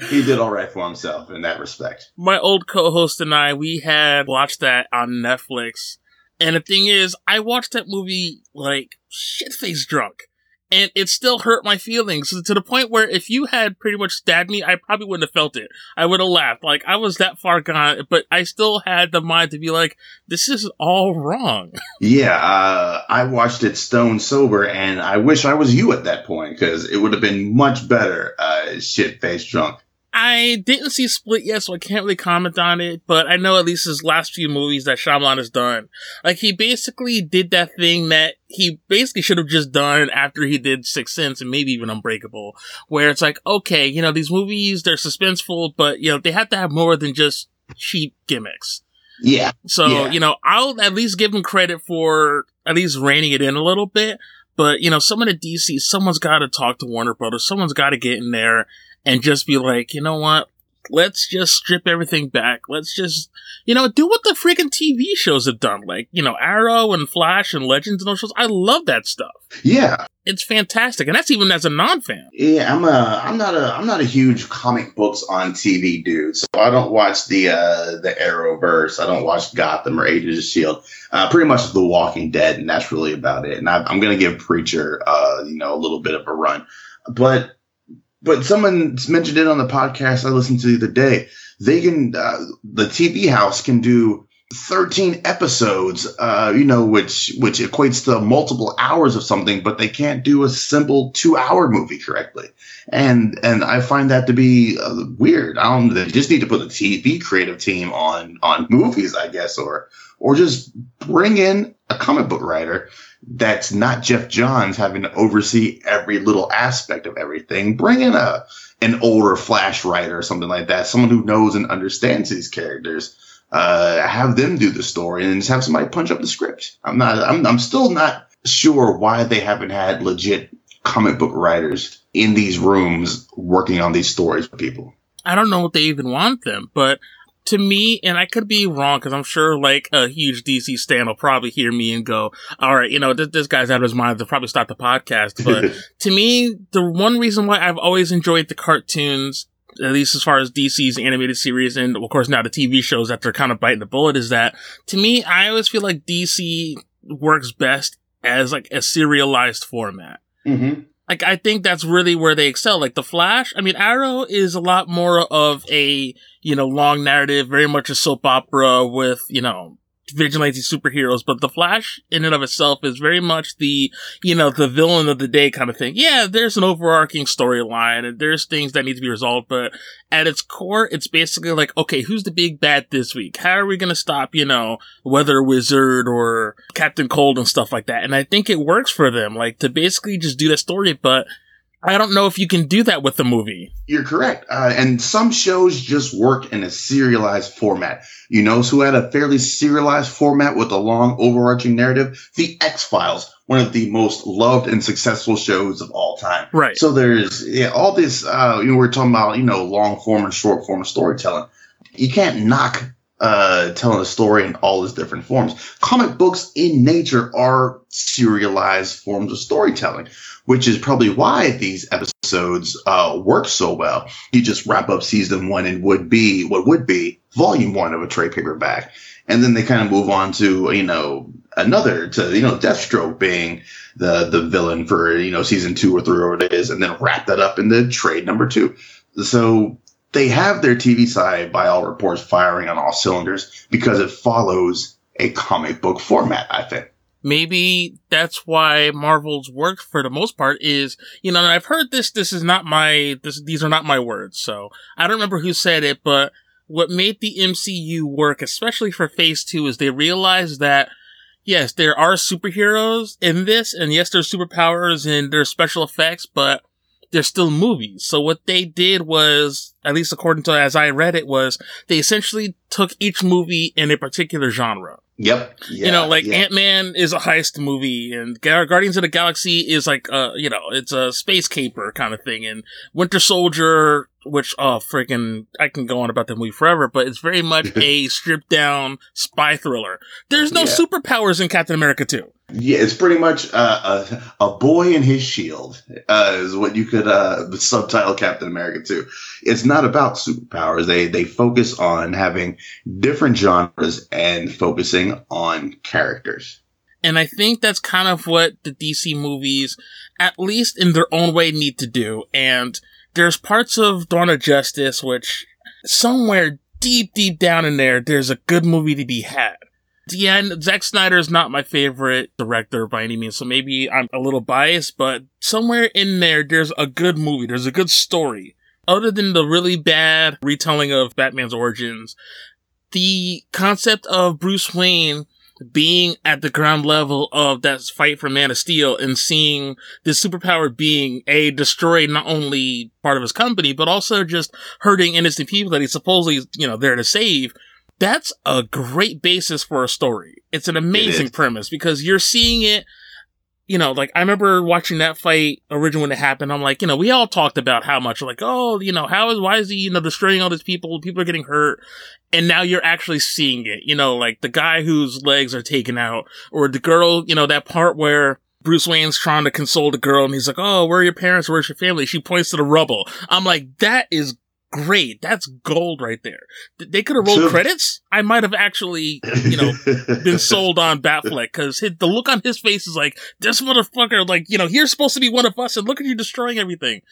S4: <laughs> he did all right for himself in that respect.
S3: My old co-host and I, we had watched that on Netflix. And the thing is, I watched that movie like shit-faced drunk and it still hurt my feelings to the point where if you had pretty much stabbed me, I probably wouldn't have felt it. I would have laughed. Like I was that far gone, but I still had the mind to be like, this is all wrong. <laughs>
S4: Yeah, uh, I watched it stone sober, and I wish I was you at that point because it would have been much better, uh, shit faced drunk.
S3: I didn't see Split yet, so I can't really comment on it, but I know at least his last few movies that Shyamalan has done. Like, he basically did that thing that he basically should have just done after he did Sixth Sense and maybe even Unbreakable, where it's like, okay, you know, these movies, they're suspenseful, but, you know, they have to have more than just cheap gimmicks.
S4: Yeah.
S3: So,
S4: yeah.
S3: you know, I'll at least give him credit for at least reining it in a little bit. But, you know, someone at DC, someone's got to talk to Warner Brothers. Someone's got to get in there and just be like, you know what? Let's just strip everything back. Let's just, you know, do what the freaking TV shows have done. Like, you know, Arrow and Flash and Legends and those shows. I love that stuff.
S4: Yeah.
S3: It's fantastic. And that's even as a non-fan.
S4: Yeah, I'm a, I'm not a, I'm not a huge comic books on TV dude. So I don't watch the, uh, the Arrowverse. I don't watch Gotham or Agents of S.H.I.E.L.D. Uh, pretty much The Walking Dead. And that's really about it. And I, I'm going to give Preacher, uh, you know, a little bit of a run. But but someone mentioned it on the podcast I listened to the other day. They can, uh, the TV house can do 13 episodes, uh, you know, which, which equates to multiple hours of something, but they can't do a simple two hour movie correctly. And, and I find that to be uh, weird. I don't, they just need to put a TV creative team on, on movies, I guess, or, or just bring in a comic book writer that's not Geoff Johns having to oversee every little aspect of everything. Bring in a an older Flash writer or something like that, someone who knows and understands these characters. Uh, have them do the story and just have somebody punch up the script. I'm not. I'm. I'm still not sure why they haven't had legit comic book writers in these rooms working on these stories for people.
S3: I don't know what they even want them, but to me, and I could be wrong because I'm sure like a huge DC stan will probably hear me and go, all right, you know, this, this guy's out of his mind to probably stop the podcast. But <laughs> to me, the one reason why I've always enjoyed the cartoons, at least as far as DC's animated series and of course now the TV shows that they're kind of biting the bullet is that to me, I always feel like DC works best as like a serialized format.
S4: Mm-hmm
S3: like I think that's really where they excel. Like the Flash, I mean, Arrow is a lot more of a you know long narrative, very much a soap opera with you know vigilante superheroes, but the Flash in and of itself is very much the, you know, the villain of the day kind of thing. Yeah, there's an overarching storyline and there's things that need to be resolved, but at its core, it's basically like, okay, who's the big bad this week? How are we going to stop, you know, Weather Wizard or Captain Cold and stuff like that? And I think it works for them, like to basically just do that story, but I don't know if you can do that with the movie.
S4: You're correct. Uh, and some shows just work in a serialized format. You know who had a fairly serialized format with a long overarching narrative? The X Files, one of the most loved and successful shows of all time.
S3: Right.
S4: So there's yeah, all this, uh, you know, we're talking about, you know, long form and short form storytelling. You can't knock uh, telling a story in all its different forms. Comic books in nature are serialized forms of storytelling, which is probably why these episodes uh, work so well. You just wrap up season one and would be what would be volume one of a trade paperback. And then they kind of move on to, you know, another to, you know, Deathstroke being the the villain for you know season two or three or it is, and then wrap that up in the trade number two. So they have their TV side, by all reports, firing on all cylinders because it follows a comic book format. I think
S3: maybe that's why Marvel's work for the most part is, you know, I've heard this, this is not my, this, these are not my words. So I don't remember who said it, but what made the MCU work, especially for phase two, is they realized that yes, there are superheroes in this, and yes, there's superpowers and there's special effects, but they're still movies. So what they did was, at least according to as I read it, was they essentially took each movie in a particular genre.
S4: Yep.
S3: Yeah, you know, like yeah. Ant Man is a heist movie, and Guardians of the Galaxy is like a you know it's a space caper kind of thing, and Winter Soldier, which oh freaking I can go on about the movie forever, but it's very much <laughs> a stripped down spy thriller. There's no yeah. superpowers in Captain America 2.
S4: Yeah, it's pretty much uh, a a boy and his shield uh, is what you could uh, <laughs> subtitle Captain America 2. It's not about superpowers. They they focus on having different genres and focusing on characters.
S3: And I think that's kind of what the DC movies, at least in their own way, need to do. And there's parts of Dawn of Justice which somewhere deep, deep down in there, there's a good movie to be had. Yeah, Zack Snyder is not my favorite director by any means, so maybe I'm a little biased, but somewhere in there, there's a good movie. There's a good story. Other than the really bad retelling of Batman's origins, the concept of Bruce Wayne being at the ground level of that fight for Man of Steel and seeing this superpower being a destroy not only part of his company, but also just hurting innocent people that he's supposedly, you know, there to save that's a great basis for a story. It's an amazing it premise because you're seeing it. You know, like I remember watching that fight originally when it happened. I'm like, you know, we all talked about how much, like, oh, you know, how is why is he, you know, destroying all these people? People are getting hurt, and now you're actually seeing it. You know, like the guy whose legs are taken out, or the girl. You know, that part where Bruce Wayne's trying to console the girl and he's like, Oh, where are your parents? Where's your family? She points to the rubble. I'm like, that is great. That's gold right there. They could have rolled so, credits. I might have actually, you know, <laughs> been sold on Batfleck because the look on his face is like, this motherfucker, like, you know, you're supposed to be one of us and look at you destroying everything.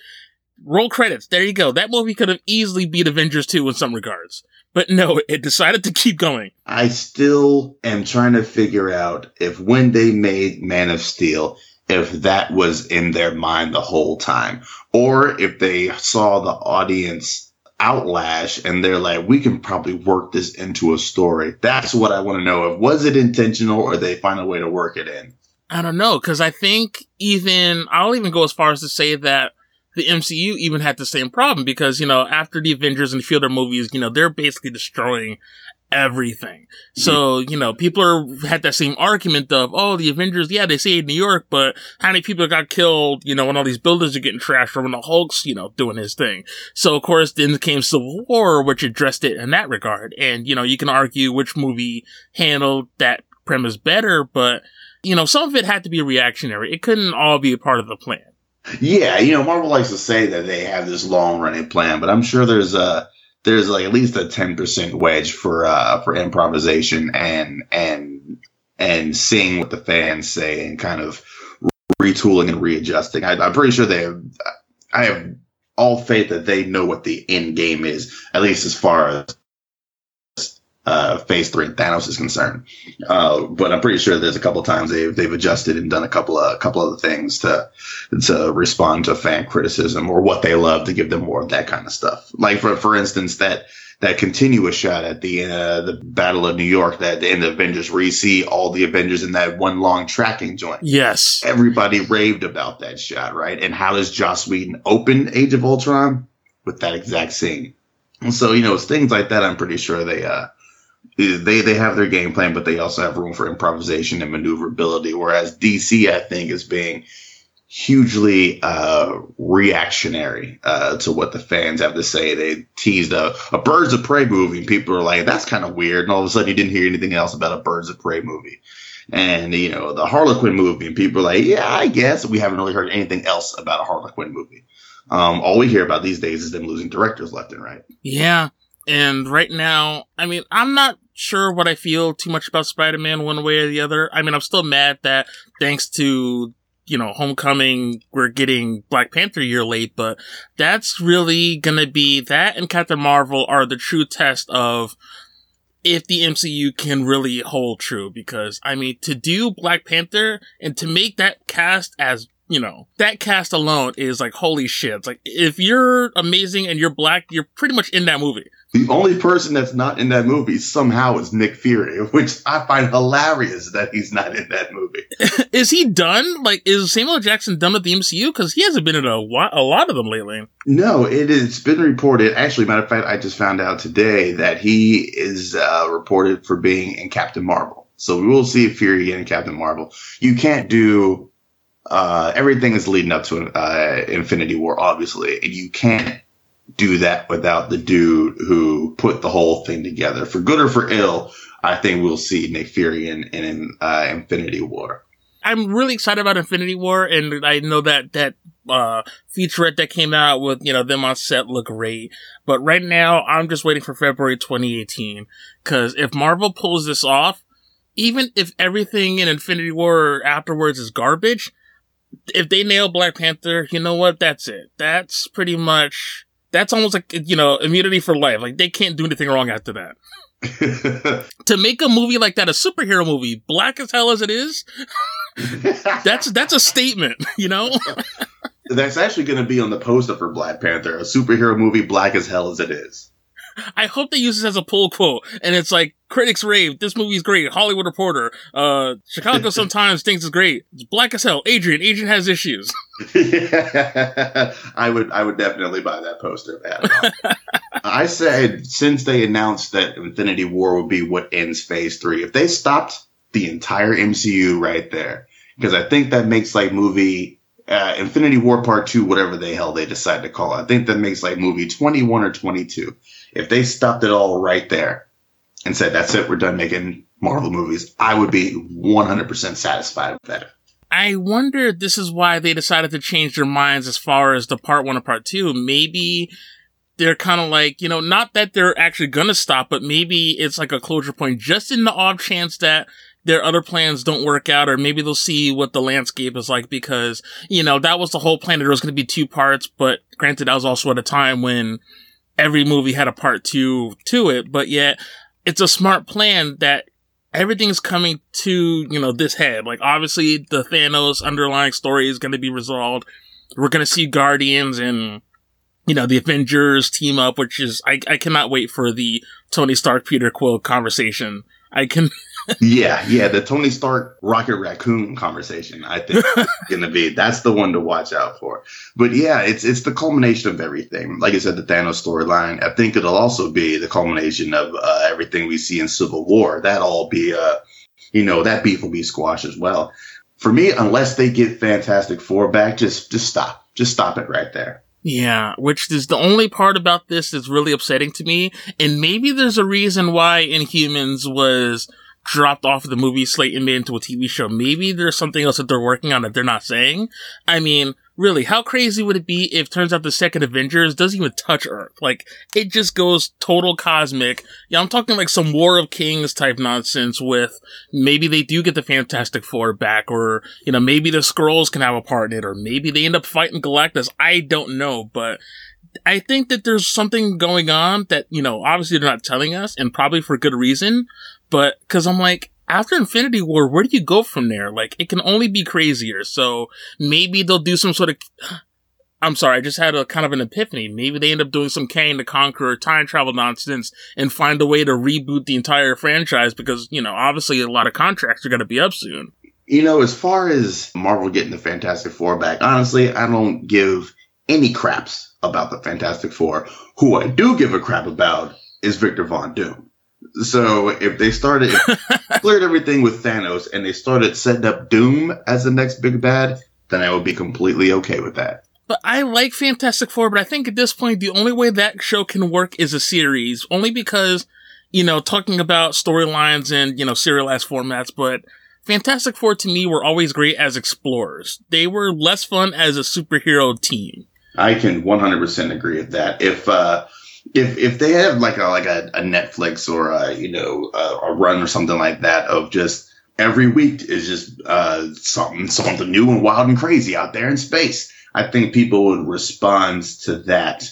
S3: Roll credits. There you go. That movie could have easily beat Avengers 2 in some regards. But no, it decided to keep going.
S4: I still am trying to figure out if when they made Man of Steel, if that was in their mind the whole time, or if they saw the audience outlash and they're like, we can probably work this into a story. That's what I want to know. If was it intentional or they find a way to work it in?
S3: I don't know. Cause I think even, I'll even go as far as to say that the MCU even had the same problem because, you know, after the Avengers and the Fielder movies, you know, they're basically destroying everything. So, you know, people are, had that same argument of, oh, the Avengers, yeah, they in New York, but how many people got killed, you know, when all these buildings are getting trashed or when the Hulk's, you know, doing his thing. So, of course, then came Civil War, which addressed it in that regard. And, you know, you can argue which movie handled that premise better, but, you know, some of it had to be reactionary. It couldn't all be a part of the plan.
S4: Yeah, you know, Marvel likes to say that they have this long running plan, but I'm sure there's a, there's like at least a 10% wedge for uh for improvisation and and and seeing what the fans say and kind of retooling and readjusting. I, am pretty sure they have, I have all faith that they know what the end game is, at least as far as uh, phase three Thanos is concerned. Uh, but I'm pretty sure there's a couple times they've they've adjusted and done a couple of a couple of things to to respond to fan criticism or what they love to give them more of that kind of stuff. Like for for instance that that continuous shot at the uh, the Battle of New York that the end of Avengers where you see all the Avengers in that one long tracking joint.
S3: Yes.
S4: Everybody raved about that shot, right? And how does Joss Whedon open Age of Ultron? With that exact scene. And so, you know, it's things like that I'm pretty sure they uh they they have their game plan, but they also have room for improvisation and maneuverability. Whereas DC, I think, is being hugely uh, reactionary uh, to what the fans have to say. They teased a, a Birds of Prey movie, and people are like, "That's kind of weird." And all of a sudden, you didn't hear anything else about a Birds of Prey movie. And you know the Harley Quinn movie, and people are like, "Yeah, I guess." We haven't really heard anything else about a Harley Quinn movie. Um, all we hear about these days is them losing directors left and right.
S3: Yeah, and right now, I mean, I'm not sure what I feel too much about Spider-Man one way or the other. I mean, I'm still mad that thanks to you know, Homecoming, we're getting Black Panther year late, but that's really gonna be that and Captain Marvel are the true test of if the MCU can really hold true. Because, I mean, to do Black Panther and to make that cast as you know, that cast alone is like, holy shit. It's like, if you're amazing and you're black, you're pretty much in that movie.
S4: The only person that's not in that movie somehow is Nick Fury, <laughs> which I find hilarious that he's not in that movie. <laughs>
S3: is he done? Like, is Samuel Jackson done with the MCU? Because he hasn't been in a, a lot of them lately.
S4: No, it has been reported. Actually, matter of fact, I just found out today that he is uh, reported for being in Captain Marvel. So we will see Fury in Captain Marvel. You can't do uh, everything is leading up to uh, Infinity War, obviously, and you can't do that without the dude who put the whole thing together. For good or for ill, I think we'll see Nick Fury in, in uh, Infinity War.
S3: I'm really excited about Infinity War, and I know that that uh, featurette that came out with you know them on set look great. But right now, I'm just waiting for February 2018 because if Marvel pulls this off, even if everything in Infinity War afterwards is garbage, if they nail Black Panther, you know what? That's it. That's pretty much that's almost like you know immunity for life. Like they can't do anything wrong after that. <laughs> to make a movie like that, a superhero movie, black as hell as it is, <laughs> that's that's a statement, <laughs> you know.
S4: that's actually going to be on the poster for Black Panther, a superhero movie, black as hell as it is.
S3: I hope they use this as a pull quote, and it's like critics rave. This movie's great. Hollywood Reporter. Uh, Chicago <laughs> sometimes thinks it's great. It's black as hell. Adrian. Adrian has issues. <laughs>
S4: I would. I would definitely buy that poster. Man. <laughs> I said since they announced that Infinity War would be what ends Phase Three, if they stopped the entire MCU right there, because I think that makes like movie uh, Infinity War Part Two, whatever the hell they decide to call it. I think that makes like movie twenty one or twenty two. If they stopped it all right there and said, that's it, we're done making Marvel movies, I would be 100% satisfied with that.
S3: I wonder if this is why they decided to change their minds as far as the part one and part two. Maybe they're kind of like, you know, not that they're actually gonna stop, but maybe it's like a closure point just in the off chance that their other plans don't work out, or maybe they'll see what the landscape is like because, you know, that was the whole plan there was going to be two parts, but granted, that was also at a time when every movie had a part two to it, but yet it's a smart plan that everything's coming to, you know, this head. Like, obviously, the Thanos underlying story is going to be resolved. We're going to see Guardians and, you know, the Avengers team up, which is, I, I cannot wait for the Tony Stark Peter Quill conversation. I can, <laughs>
S4: yeah, yeah, the Tony Stark Rocket Raccoon conversation. I think <laughs> gonna be that's the one to watch out for. But yeah, it's it's the culmination of everything. Like I said, the Thanos storyline. I think it'll also be the culmination of uh, everything we see in Civil War. That all be uh, you know, that beef will be squashed as well. For me, unless they get Fantastic Four back, just just stop, just stop it right there.
S3: Yeah, which is the only part about this that's really upsetting to me. And maybe there's a reason why Inhumans was dropped off of the movie slate and made into a TV show. Maybe there's something else that they're working on that they're not saying. I mean, really, how crazy would it be if turns out the second Avengers doesn't even touch Earth? Like, it just goes total cosmic. Yeah, I'm talking like some War of Kings type nonsense with maybe they do get the Fantastic Four back, or, you know, maybe the Skrulls can have a part in it, or maybe they end up fighting Galactus. I don't know, but I think that there's something going on that, you know, obviously they're not telling us, and probably for good reason, but because I'm like, after Infinity War, where do you go from there? Like, it can only be crazier. So maybe they'll do some sort of. <sighs> I'm sorry, I just had a kind of an epiphany. Maybe they end up doing some Kang the Conqueror time travel nonsense and find a way to reboot the entire franchise because, you know, obviously a lot of contracts are going to be up soon.
S4: You know, as far as Marvel getting the Fantastic Four back, honestly, I don't give any craps about the Fantastic Four. Who I do give a crap about is Victor Von Doom. So if they started <laughs> cleared everything with Thanos and they started setting up Doom as the next big bad, then I would be completely okay with that.
S3: But I like Fantastic Four, but I think at this point the only way that show can work is a series, only because you know talking about storylines and you know serialized formats, but. Fantastic Four to me were always great as explorers. They were less fun as a superhero team.
S4: I can 100% agree with that. If uh, if if they have like a like a, a Netflix or a you know a, a, run or something like that of just every week is just uh, something something new and wild and crazy out there in space. I think people would respond to that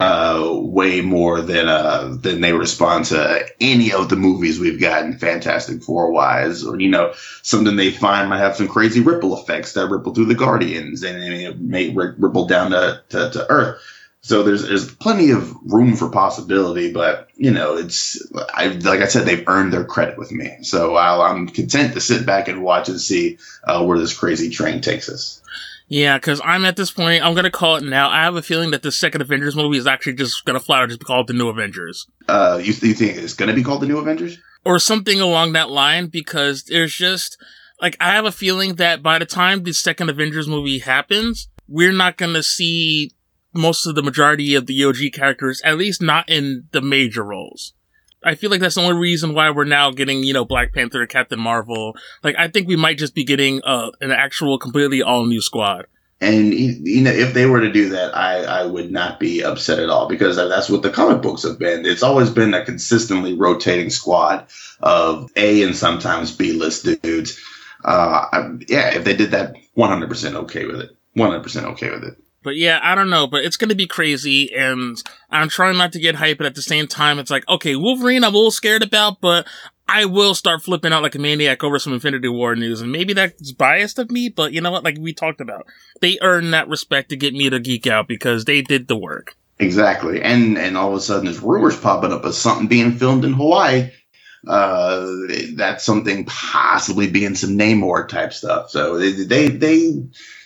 S4: uh, way more than uh, than they respond to any of the movies we've gotten Fantastic Four wise, or you know something they find might have some crazy ripple effects that ripple through the Guardians and it may ripple down to, to, to Earth. So there's there's plenty of room for possibility, but you know it's I like I said they've earned their credit with me. So I'll, I'm content to sit back and watch and see uh, where this crazy train takes us.
S3: Yeah, because I'm at this point, I'm going to call it now. I have a feeling that the second Avengers movie is actually just going to flat out just be called The New Avengers.
S4: Uh, you, you think it's going to be called The New Avengers?
S3: Or something along that line, because there's just, like, I have a feeling that by the time the second Avengers movie happens, we're not going to see most of the majority of the OG characters, at least not in the major roles. I feel like that's the only reason why we're now getting, you know, Black Panther, Captain Marvel. Like, I think we might just be getting uh, an actual completely all new squad.
S4: And you know, if they were to do that, I, I would not be upset at all because that's what the comic books have been. It's always been a consistently rotating squad of A and sometimes B list dudes. Uh, yeah, if they did that, 100% okay with it. 100% okay with it.
S3: But yeah, I don't know, but it's gonna be crazy, and I'm trying not to get hype, but at the same time, it's like, okay, Wolverine, I'm a little scared about, but I will start flipping out like a maniac over some Infinity War news, and maybe that's biased of me, but you know what? Like we talked about, they earn that respect to get me to geek out because they did the work.
S4: Exactly, and and all of a sudden, there's rumors popping up of something being filmed in Hawaii. Uh, that's something possibly being some Namor type stuff. So they they, they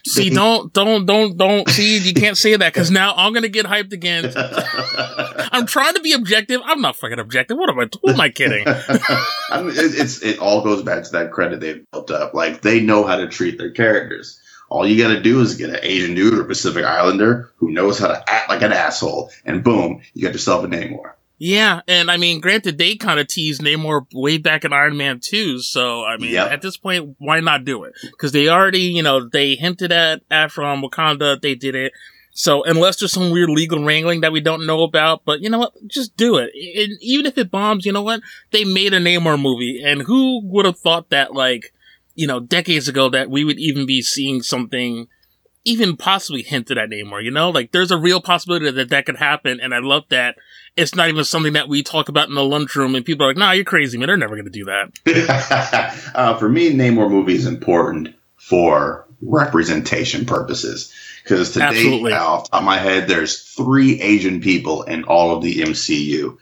S3: See, don't, don't, don't, don't. See, you can't say that because now I'm gonna get hyped again. <laughs> I'm trying to be objective. I'm not fucking objective. What am I? Who am I kidding? <laughs>
S4: I mean, it, it's it all goes back to that credit they've built up. Like they know how to treat their characters. All you got to do is get an Asian dude or Pacific Islander who knows how to act like an asshole, and boom, you got yourself a Namor.
S3: Yeah, and I mean, granted, they kind of teased Namor way back in Iron Man 2, so I mean, yep. at this point, why not do it? Because they already, you know, they hinted at after on Wakanda, they did it. So unless there's some weird legal wrangling that we don't know about, but you know what, just do it. And even if it bombs, you know what, they made a Namor movie, and who would have thought that, like, you know, decades ago that we would even be seeing something even possibly hinted at Namor, you know? Like, there's a real possibility that that could happen, and I love that it's not even something that we talk about in the lunchroom, and people are like, nah, you're crazy, man. They're never going to do
S4: that. <laughs> uh, for me, Namor movie is important for representation purposes. Because today, Absolutely. off top of my head, there's three Asian people in all of the MCU.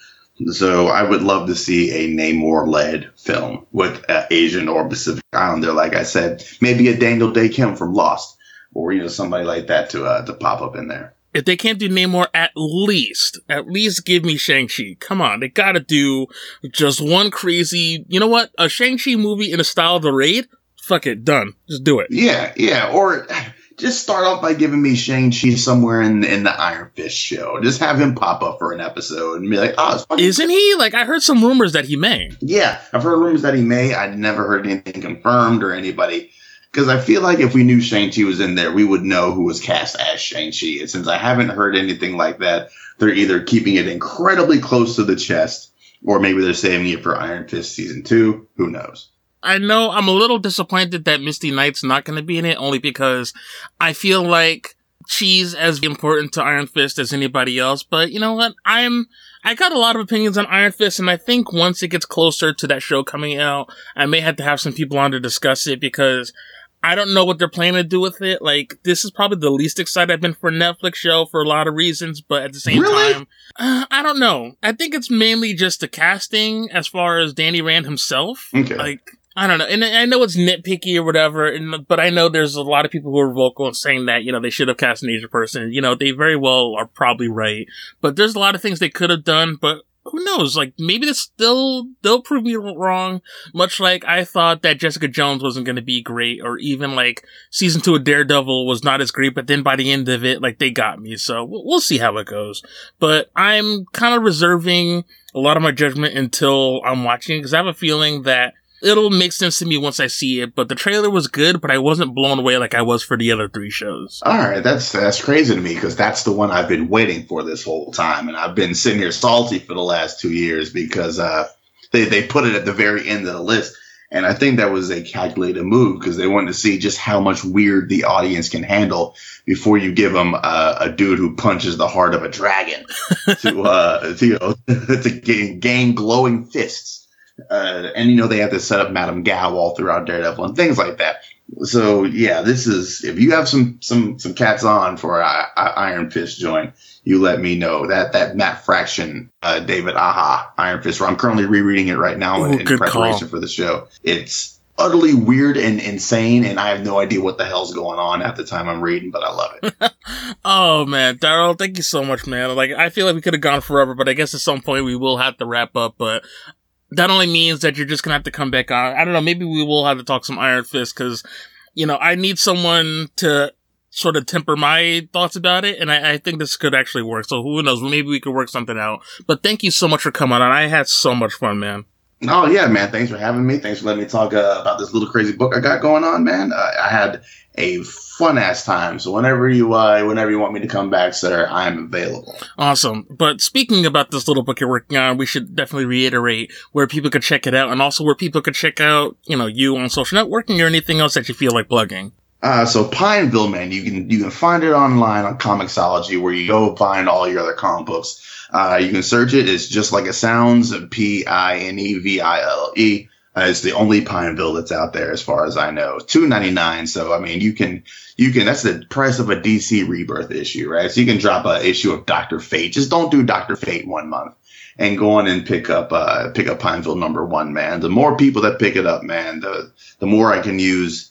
S4: So I would love to see a Namor-led film with uh, Asian or Pacific Islander. Like I said, maybe a Daniel Dae Kim from Lost or you know somebody like that to uh, to pop up in there.
S3: If they can't do Namor, at least, at least give me Shang-Chi. Come on, they gotta do just one crazy, you know what? A Shang-Chi movie in the style of The Raid? Fuck it, done. Just do it.
S4: Yeah, yeah. Or just start off by giving me Shang-Chi somewhere in, in the Iron Fist show. Just have him pop up for an episode and be like, oh,
S3: Isn't he? Like, I heard some rumors that he may.
S4: Yeah, I've heard rumors that he may. I'd never heard anything confirmed or anybody because I feel like if we knew Shang-Chi was in there, we would know who was cast as Shang-Chi. And since I haven't heard anything like that, they're either keeping it incredibly close to the chest, or maybe they're saving it for Iron Fist season two. Who knows?
S3: I know I'm a little disappointed that Misty Knight's not going to be in it, only because I feel like she's as important to Iron Fist as anybody else. But you know what? I'm I got a lot of opinions on Iron Fist, and I think once it gets closer to that show coming out, I may have to have some people on to discuss it because I don't know what they're planning to do with it. Like, this is probably the least excited I've been for a Netflix show for a lot of reasons, but at the same really? time, uh, I don't know. I think it's mainly just the casting as far as Danny Rand himself. Okay. Like, I don't know. And I know it's nitpicky or whatever, and, but I know there's a lot of people who are vocal and saying that, you know, they should have cast an Asian person. You know, they very well are probably right. But there's a lot of things they could have done, but who knows? Like maybe this still they'll prove me wrong. Much like I thought that Jessica Jones wasn't going to be great, or even like season two of Daredevil was not as great. But then by the end of it, like they got me. So we'll see how it goes. But I'm kind of reserving a lot of my judgment until I'm watching because I have a feeling that it'll make sense to me once I see it. But the trailer was good, but I wasn't blown away like I was for the other three shows.
S4: All right, that's that's crazy to me because that's the one I've been waiting for this whole time, and I've been sitting here salty for the last two years because uh, they they put it at the very end of the list. And I think that was a calculated move because they wanted to see just how much weird the audience can handle before you give them a, a dude who punches the heart of a dragon to, uh, <laughs> to, you know, <laughs> to gain, gain glowing fists. Uh, and you know they have to set up Madame Gao all throughout Daredevil and things like that. So yeah, this is if you have some some some cats on for Iron Fist joint, you let me know that that Matt Fraction, uh, David Aja Iron Fist. I'm currently rereading it right now Ooh, in, in preparation call. for the show. It's utterly weird and insane, and I have no idea what the hell's going on at the time I'm reading, but I love it. <laughs>
S3: oh man, Daryl, thank you so much, man. Like I feel like we could have gone forever, but I guess at some point we will have to wrap up. But that only means that you're just gonna have to come back on. I don't know. Maybe we will have to talk some Iron Fist because, you know, I need someone to sort of temper my thoughts about it, and I, I, think this could actually work. So who knows? Maybe we could work something out. But thank you so much for coming on. I had so much fun, man.
S4: Oh yeah, man! Thanks for having me. Thanks for letting me talk uh, about this little crazy book I got going on, man. Uh, I had a fun ass time. So whenever you uh, whenever you want me to come back, sir, I am available.
S3: Awesome. But speaking about this little book you're working on, we should definitely reiterate where people could check it out, and also where people could check out, you know, you on social networking or anything else that you feel like plugging.
S4: Uh, so Pineville, man, you can you can find it online on Comixology, where you go find all your other comic books. Uh, you can search it. It's just like it sounds. P I N E V I L E. Uh, it's the only Pineville that's out there, as far as I know. Two ninety nine. So I mean, you can you can. That's the price of a DC Rebirth issue, right? So you can drop a issue of Doctor Fate. Just don't do Doctor Fate one month, and go on and pick up uh pick up Pineville number one, man. The more people that pick it up, man, the the more I can use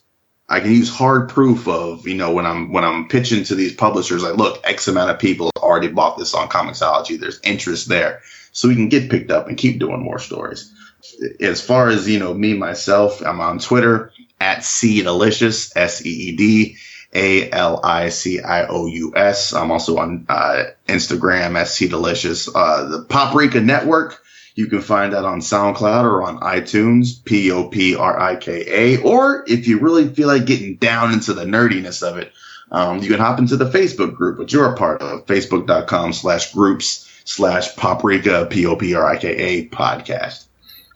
S4: I can use hard proof of, you know, when I'm when I'm pitching to these publishers, like, look, X amount of people already bought this on Comixology. There's interest there. So we can get picked up and keep doing more stories. As far as, you know, me myself, I'm on Twitter at Seedalicious, S E E D A L I C I O U S. I'm also on uh, Instagram at Seedalicious. Uh, the Poprika Network you can find that on SoundCloud or on iTunes, P O P R I K A. Or if you really feel like getting down into the nerdiness of it, um, you can hop into the Facebook group, which you're a part of, facebook.com slash groups slash poprika, P O P R I K A podcast.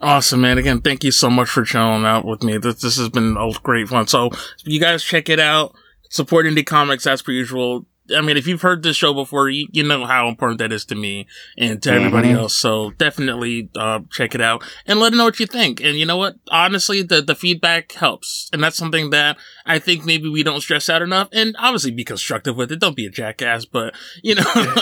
S3: Awesome, man. Again, thank you so much for chilling out with me. This, this has been a great fun. So you guys check it out. Support indie comics as per usual. I mean, if you've heard this show before, you, you know how important that is to me and to mm-hmm. everybody else. So definitely uh, check it out and let me know what you think. And you know what? Honestly, the, the feedback helps. And that's something that I think maybe we don't stress out enough. And obviously be constructive with it. Don't be a jackass, but you know. <laughs>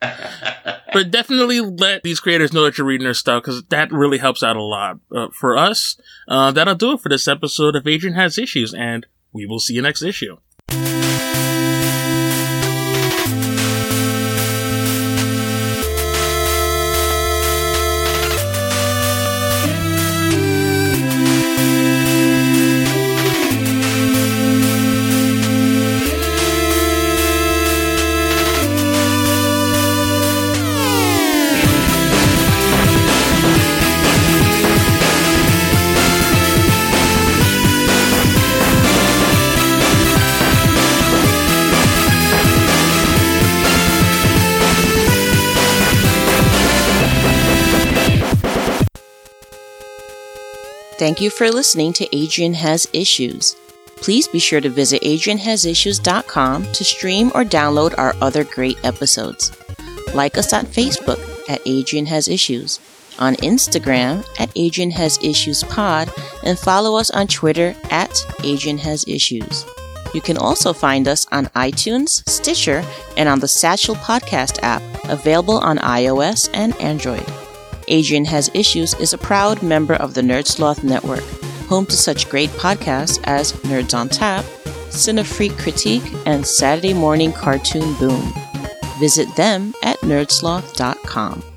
S3: but definitely let these creators know that you're reading their stuff because that really helps out a lot. Uh, for us, uh, that'll do it for this episode of Adrian Has Issues, and we will see you next issue.
S5: Thank you for listening to Adrian Has Issues. Please be sure to visit adrianhasissues.com to stream or download our other great episodes. Like us on Facebook at Adrian Has Issues, on Instagram at Adrian Has Issues Pod, and follow us on Twitter at Adrian Has Issues. You can also find us on iTunes, Stitcher, and on the Satchel Podcast app, available on iOS and Android. Adrian Has Issues is a proud member of the Nerdsloth Network, home to such great podcasts as Nerds on Tap, Cinefreak Critique, and Saturday Morning Cartoon Boom. Visit them at nerdsloth.com.